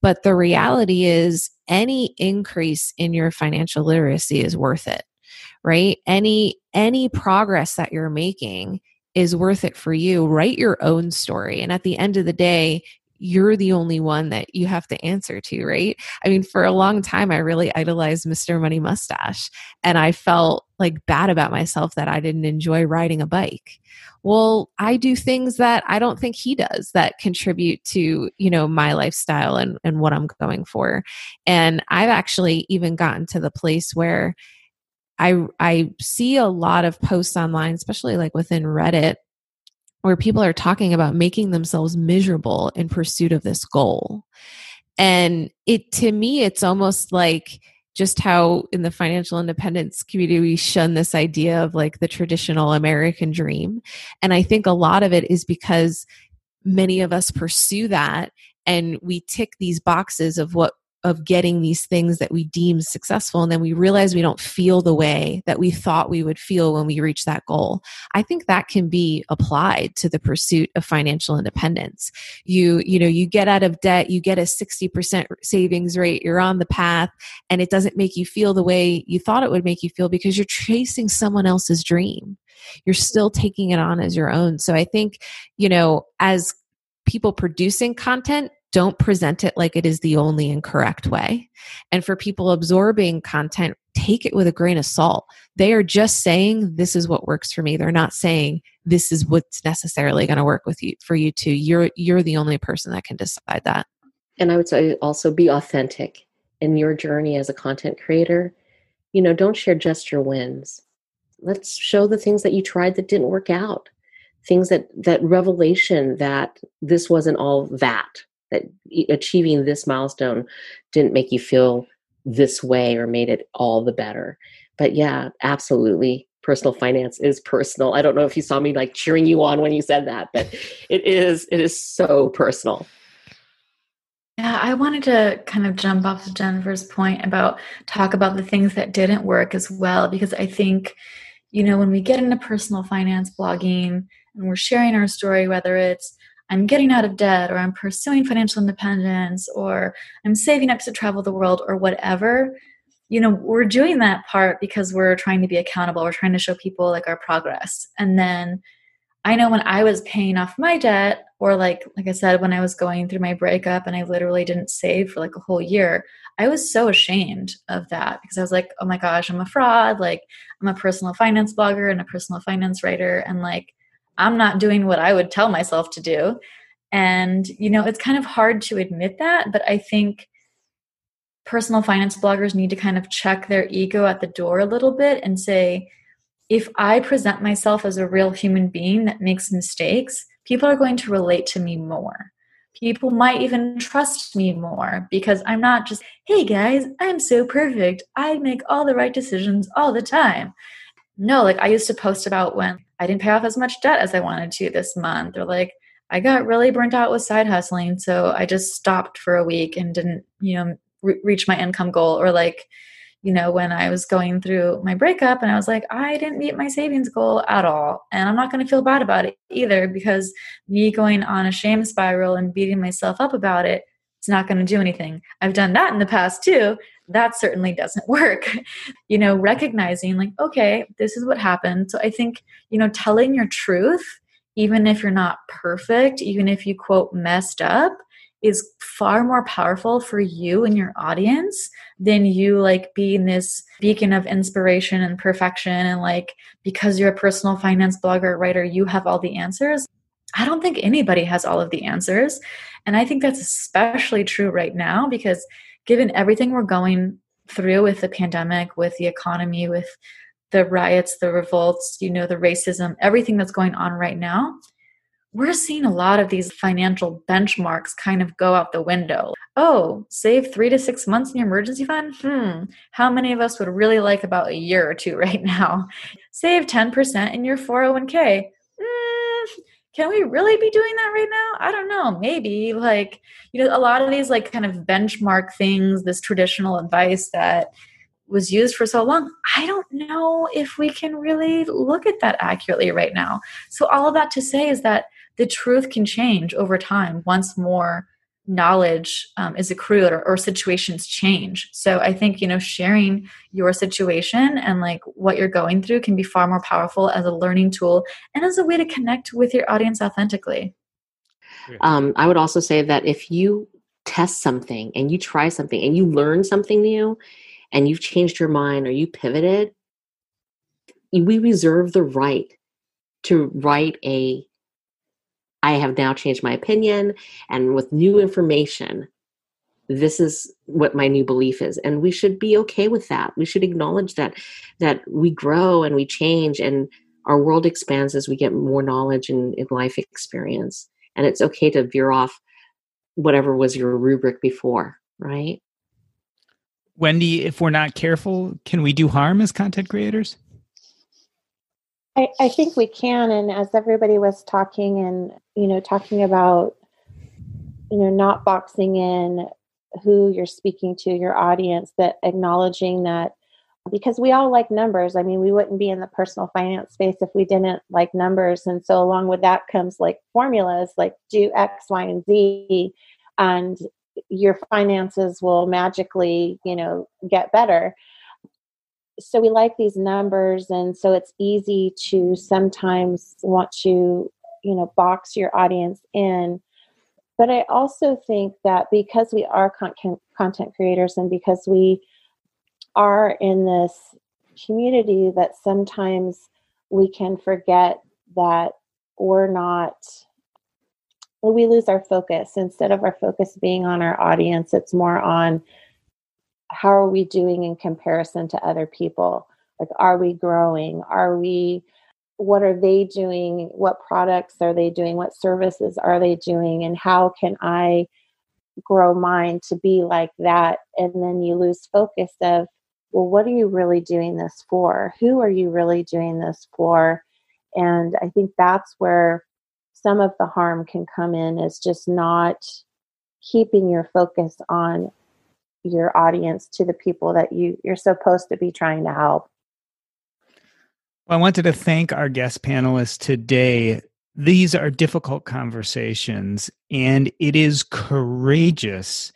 But the reality is, any increase in your financial literacy is worth it right any any progress that you're making is worth it for you write your own story and at the end of the day you're the only one that you have to answer to, right? I mean, for a long time, I really idolized Mr. Money Mustache, and I felt like bad about myself that I didn't enjoy riding a bike. Well, I do things that I don't think he does that contribute to, you know, my lifestyle and, and what I'm going for. And I've actually even gotten to the place where I I see a lot of posts online, especially like within Reddit, where people are talking about making themselves miserable in pursuit of this goal. And it to me, it's almost like just how in the financial independence community we shun this idea of like the traditional American dream. And I think a lot of it is because many of us pursue that and we tick these boxes of what of getting these things that we deem successful and then we realize we don't feel the way that we thought we would feel when we reach that goal. I think that can be applied to the pursuit of financial independence. You you know you get out of debt you get a 60% savings rate you're on the path and it doesn't make you feel the way you thought it would make you feel because you're chasing someone else's dream. You're still taking it on as your own. So i think you know as people producing content don't present it like it is the only and correct way. And for people absorbing content, take it with a grain of salt. They are just saying this is what works for me. They're not saying this is what's necessarily going to work with you for you too. You're you're the only person that can decide that. And I would say also be authentic in your journey as a content creator. You know, don't share just your wins. Let's show the things that you tried that didn't work out. Things that that revelation that this wasn't all that that achieving this milestone didn't make you feel this way or made it all the better. But yeah, absolutely. personal finance is personal. I don't know if you saw me like cheering you on when you said that, but it is it is so personal. Yeah, I wanted to kind of jump off of Jennifer's point about talk about the things that didn't work as well because I think you know when we get into personal finance blogging and we're sharing our story whether it's I'm getting out of debt or I'm pursuing financial independence or I'm saving up to travel the world or whatever, you know, we're doing that part because we're trying to be accountable. We're trying to show people like our progress. And then I know when I was paying off my debt or like like I said when I was going through my breakup and I literally didn't save for like a whole year, I was so ashamed of that because I was like, "Oh my gosh, I'm a fraud. Like I'm a personal finance blogger and a personal finance writer and like I'm not doing what I would tell myself to do. And, you know, it's kind of hard to admit that, but I think personal finance bloggers need to kind of check their ego at the door a little bit and say, if I present myself as a real human being that makes mistakes, people are going to relate to me more. People might even trust me more because I'm not just, hey guys, I'm so perfect. I make all the right decisions all the time. No, like I used to post about when I didn't pay off as much debt as I wanted to this month, or like I got really burnt out with side hustling, so I just stopped for a week and didn't, you know, re- reach my income goal, or like, you know, when I was going through my breakup and I was like, I didn't meet my savings goal at all, and I'm not going to feel bad about it either because me going on a shame spiral and beating myself up about it it's not going to do anything. I've done that in the past too. That certainly doesn't work. you know, recognizing like, okay, this is what happened. So I think, you know, telling your truth, even if you're not perfect, even if you quote messed up, is far more powerful for you and your audience than you like being this beacon of inspiration and perfection and like because you're a personal finance blogger writer you have all the answers I don't think anybody has all of the answers. And I think that's especially true right now because given everything we're going through with the pandemic, with the economy, with the riots, the revolts, you know, the racism, everything that's going on right now, we're seeing a lot of these financial benchmarks kind of go out the window. Oh, save three to six months in your emergency fund? Hmm, how many of us would really like about a year or two right now? Save 10% in your 401k can we really be doing that right now? I don't know. Maybe like, you know, a lot of these like kind of benchmark things, this traditional advice that was used for so long, I don't know if we can really look at that accurately right now. So, all of that to say is that the truth can change over time once more knowledge um, is accrued or, or, situations change. So i think you know sharing your situation and like what you're going through can be far more powerful as a learning tool and as a way to connect with your audience authentically. Um, i would also say that if you test something and you try something and you learn something new and you've changed your mind or you pivoted we reserve the right to write a I have now changed my opinion, and with new information, this is what my new belief is and we should be okay with that. We should acknowledge that that we grow and we change and our world expands as we get more knowledge and, life experience and it's okay to veer off whatever was your rubric before right? Wendy if we're not careful can we do harm as content creators I, I think we can. And as everybody was talking and, you know, talking about, you know, not boxing in who you're speaking to, your audience, that acknowledging that because we all like numbers. I mean, we wouldn't be in the personal finance space if we didn't like numbers. And so, along with that comes like formulas like do X, Y, and Z, and your finances will magically, you know, get better so we like these numbers and so it's easy to sometimes want to you know box your audience in. But i also think that because we are content content creators and because we are in this community that sometimes we can forget that we're not we lose our focus. Instead of our focus being on our audience it's more on how are we doing in comparison to other people? Like, are we growing? Are we, what are they doing? What products are they doing? What services are they doing? And how can I grow mine to be like that? And then you lose focus of well, what are you really doing this for? Who are you really doing this for? And I think that's where some of the harm can come in is just not keeping your focus on your audience to the people that you you're supposed to be trying to help. Well, I wanted to thank our guest panelists today. These are difficult conversations, and it is courageous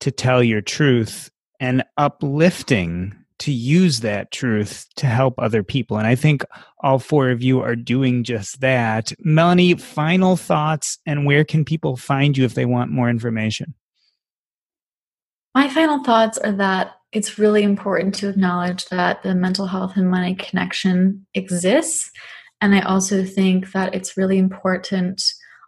to tell your truth and uplifting to use that truth to help other people. And I think all four of you are doing just that. Melanie, final thoughts and where can people find you if they want more information? My final thoughts are that it's really important to acknowledge that the mental health and money connection exists. And I also think that it's really important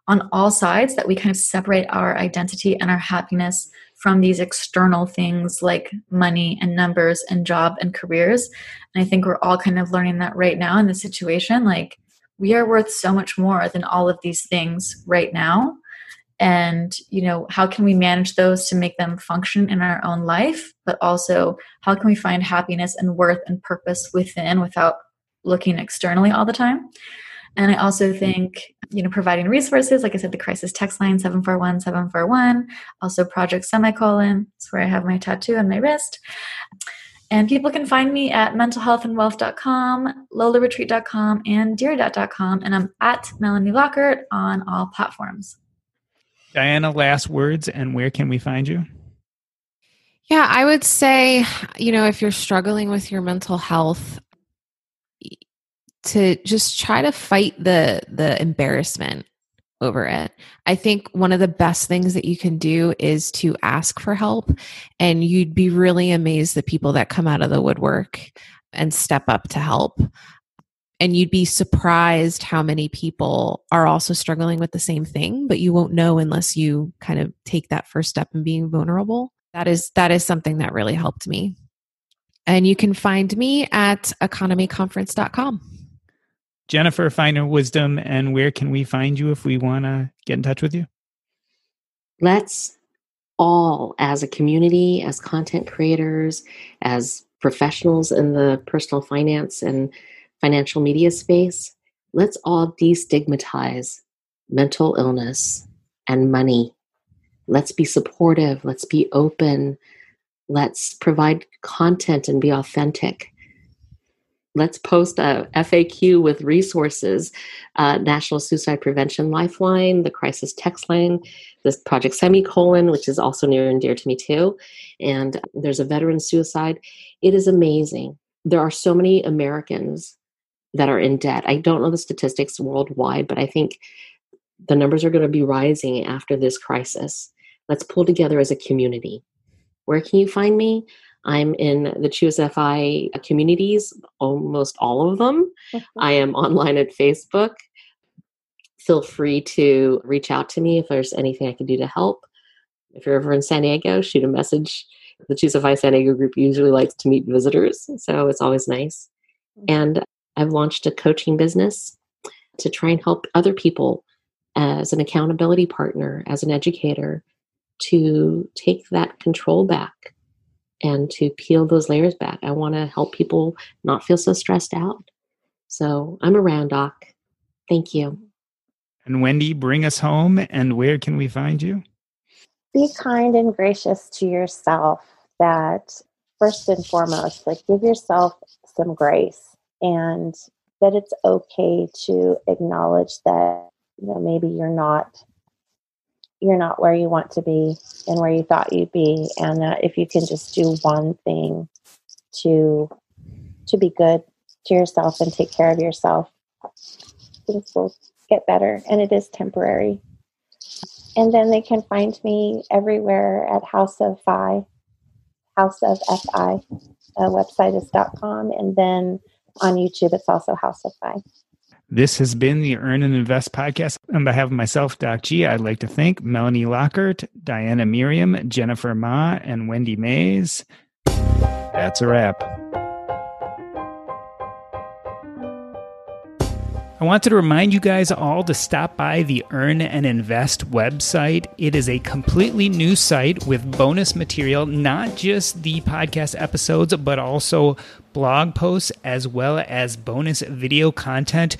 on all sides that we kind of separate our identity and our happiness from these external things like money and numbers and job and careers. And I think we're all kind of learning that right now in this situation. Like, we are worth so much more than all of these things right now. And, you know, how can we manage those to make them function in our own life? But also, how can we find happiness and worth and purpose within without looking externally all the time? And I also mm-hmm. think, you know, providing resources, like I said, the crisis text line 741 741, also Project Semicolon, it's where I have my tattoo on my wrist. And people can find me at mentalhealthandwealth.com, lolaretreat.com, and deardebt.com. And I'm at Melanie Lockert on all platforms. Diana, last words, and where can we find you? Yeah, I would say, you know, if you're struggling with your mental health, to just try to fight the the embarrassment over it. I think one of the best things that you can do is to ask for help and you'd be really amazed the people that come out of the woodwork and step up to help. And you'd be surprised how many people are also struggling with the same thing, but you won't know unless you kind of take that first step in being vulnerable. That is that is something that really helped me. And you can find me at economeconference.com. Jennifer Finer Wisdom, and where can we find you if we want to get in touch with you? Let's all, as a community, as content creators, as professionals in the personal finance and financial media space, let's all destigmatize mental illness and money. Let's be supportive. Let's be open. Let's provide content and be authentic let's post a FAQ with resources uh, National Suicide Prevention Lifeline, the Crisis Text Line, this Project Semicolon, which is also near and dear to me too. And there's a veteran suicide. It is amazing. There are so many Americans that are in debt. I don't know the statistics worldwide, but I think the numbers are going to be rising after this crisis. Let's pull together as a community. Where can you find me? I'm in the ChooseFI communities, almost all of them. I am online at Facebook. Feel free to reach out to me if there's anything I can do to help. If you're ever in San Diego, shoot a message. The ChooseFI San Diego group usually likes to meet visitors, so it's always nice. Mm-hmm. And I've launched a coaching business to try and help other people as an accountability partner, as an educator, to take that control back and to peel those layers back. I want to help people not feel so stressed out. So I'm around, Doc. Thank you. And Wendy, bring us home. And where can we find you? Be kind and gracious to yourself. That first and foremost, like give yourself some grace and that it's okay to acknowledge that you know maybe you're not you're not where you want to be and where you thought you'd be and that if you can just do one thing to to be good to yourself and take care of yourself things will get better and it is temporary. And then they can find me everywhere at house of fi house of fi uh, website is com and then on youtube it's also house of fi this has been the Earn and Invest podcast. On behalf of myself, Doc G, I'd like to thank Melanie Lockert, Diana Merriam, Jennifer Ma, and Wendy Mays. That's a wrap. I wanted to remind you guys all to stop by the Earn and Invest website. It is a completely new site with bonus material, not just the podcast episodes, but also blog posts as well as bonus video content.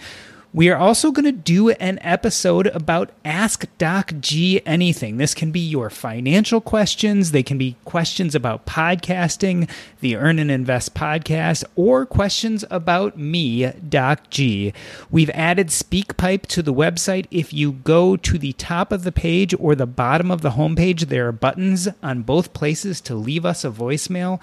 We are also going to do an episode about Ask Doc G Anything. This can be your financial questions, they can be questions about podcasting, the Earn and Invest podcast, or questions about me, Doc G. We've added SpeakPipe to the website. If you go to the top of the page or the bottom of the homepage, there are buttons on both places to leave us a voicemail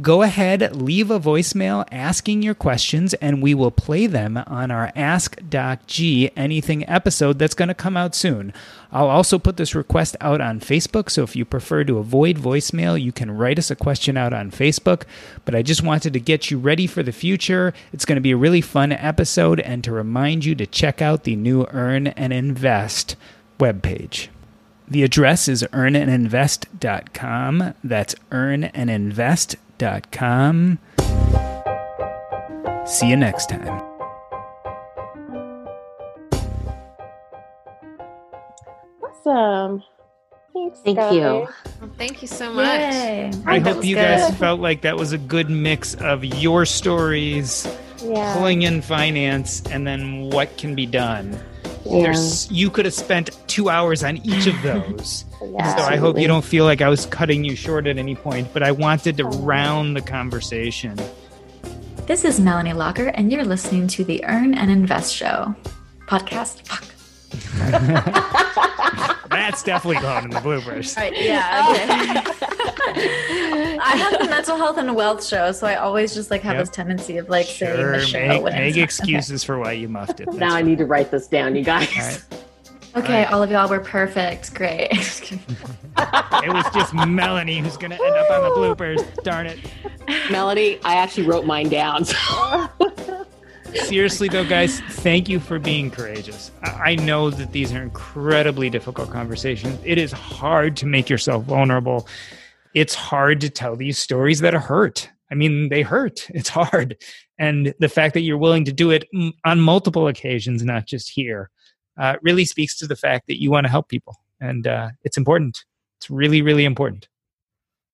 go ahead, leave a voicemail asking your questions, and we will play them on our Ask Doc G Anything episode that's going to come out soon. I'll also put this request out on Facebook, so if you prefer to avoid voicemail, you can write us a question out on Facebook. But I just wanted to get you ready for the future. It's going to be a really fun episode, and to remind you to check out the new Earn and Invest webpage. The address is earnandinvest.com. That's earnandinvest.com com. See you next time. Awesome. Thanks, Thank guys. you. Well, thank you so much. Yay. I That hope you good. guys felt like that was a good mix of your stories, Yeah. pulling in finance, and then what can be done. Yeah. There's, you could have spent two hours on each of those. Yeah. So I hope you don't feel like I was cutting you short at any point, but I wanted to round the conversation. This is Melanie Lockert, and you're listening to the Earn and Invest Show podcast. Fuck. That's definitely going in the bloopers. Right, yeah, okay. I have the mental health and wealth show, so I always just like have Yep. this tendency of like saying the show make, when make it's excuses for why you muffed it. That's Now I need to write this down, you guys. All right. Okay, Alright. all of y'all were perfect. Great. It was just Melanie who's going to end up on the bloopers. Darn it. Melanie, I actually wrote mine down. Seriously, though, guys, thank you for being courageous. I know that these are incredibly difficult conversations. It is hard to make yourself vulnerable. It's hard to tell these stories that hurt. I mean, they hurt. It's hard. And the fact that you're willing to do it on multiple occasions, not just here, uh, really speaks to the fact that you want to help people. And uh, it's important. It's really, really important.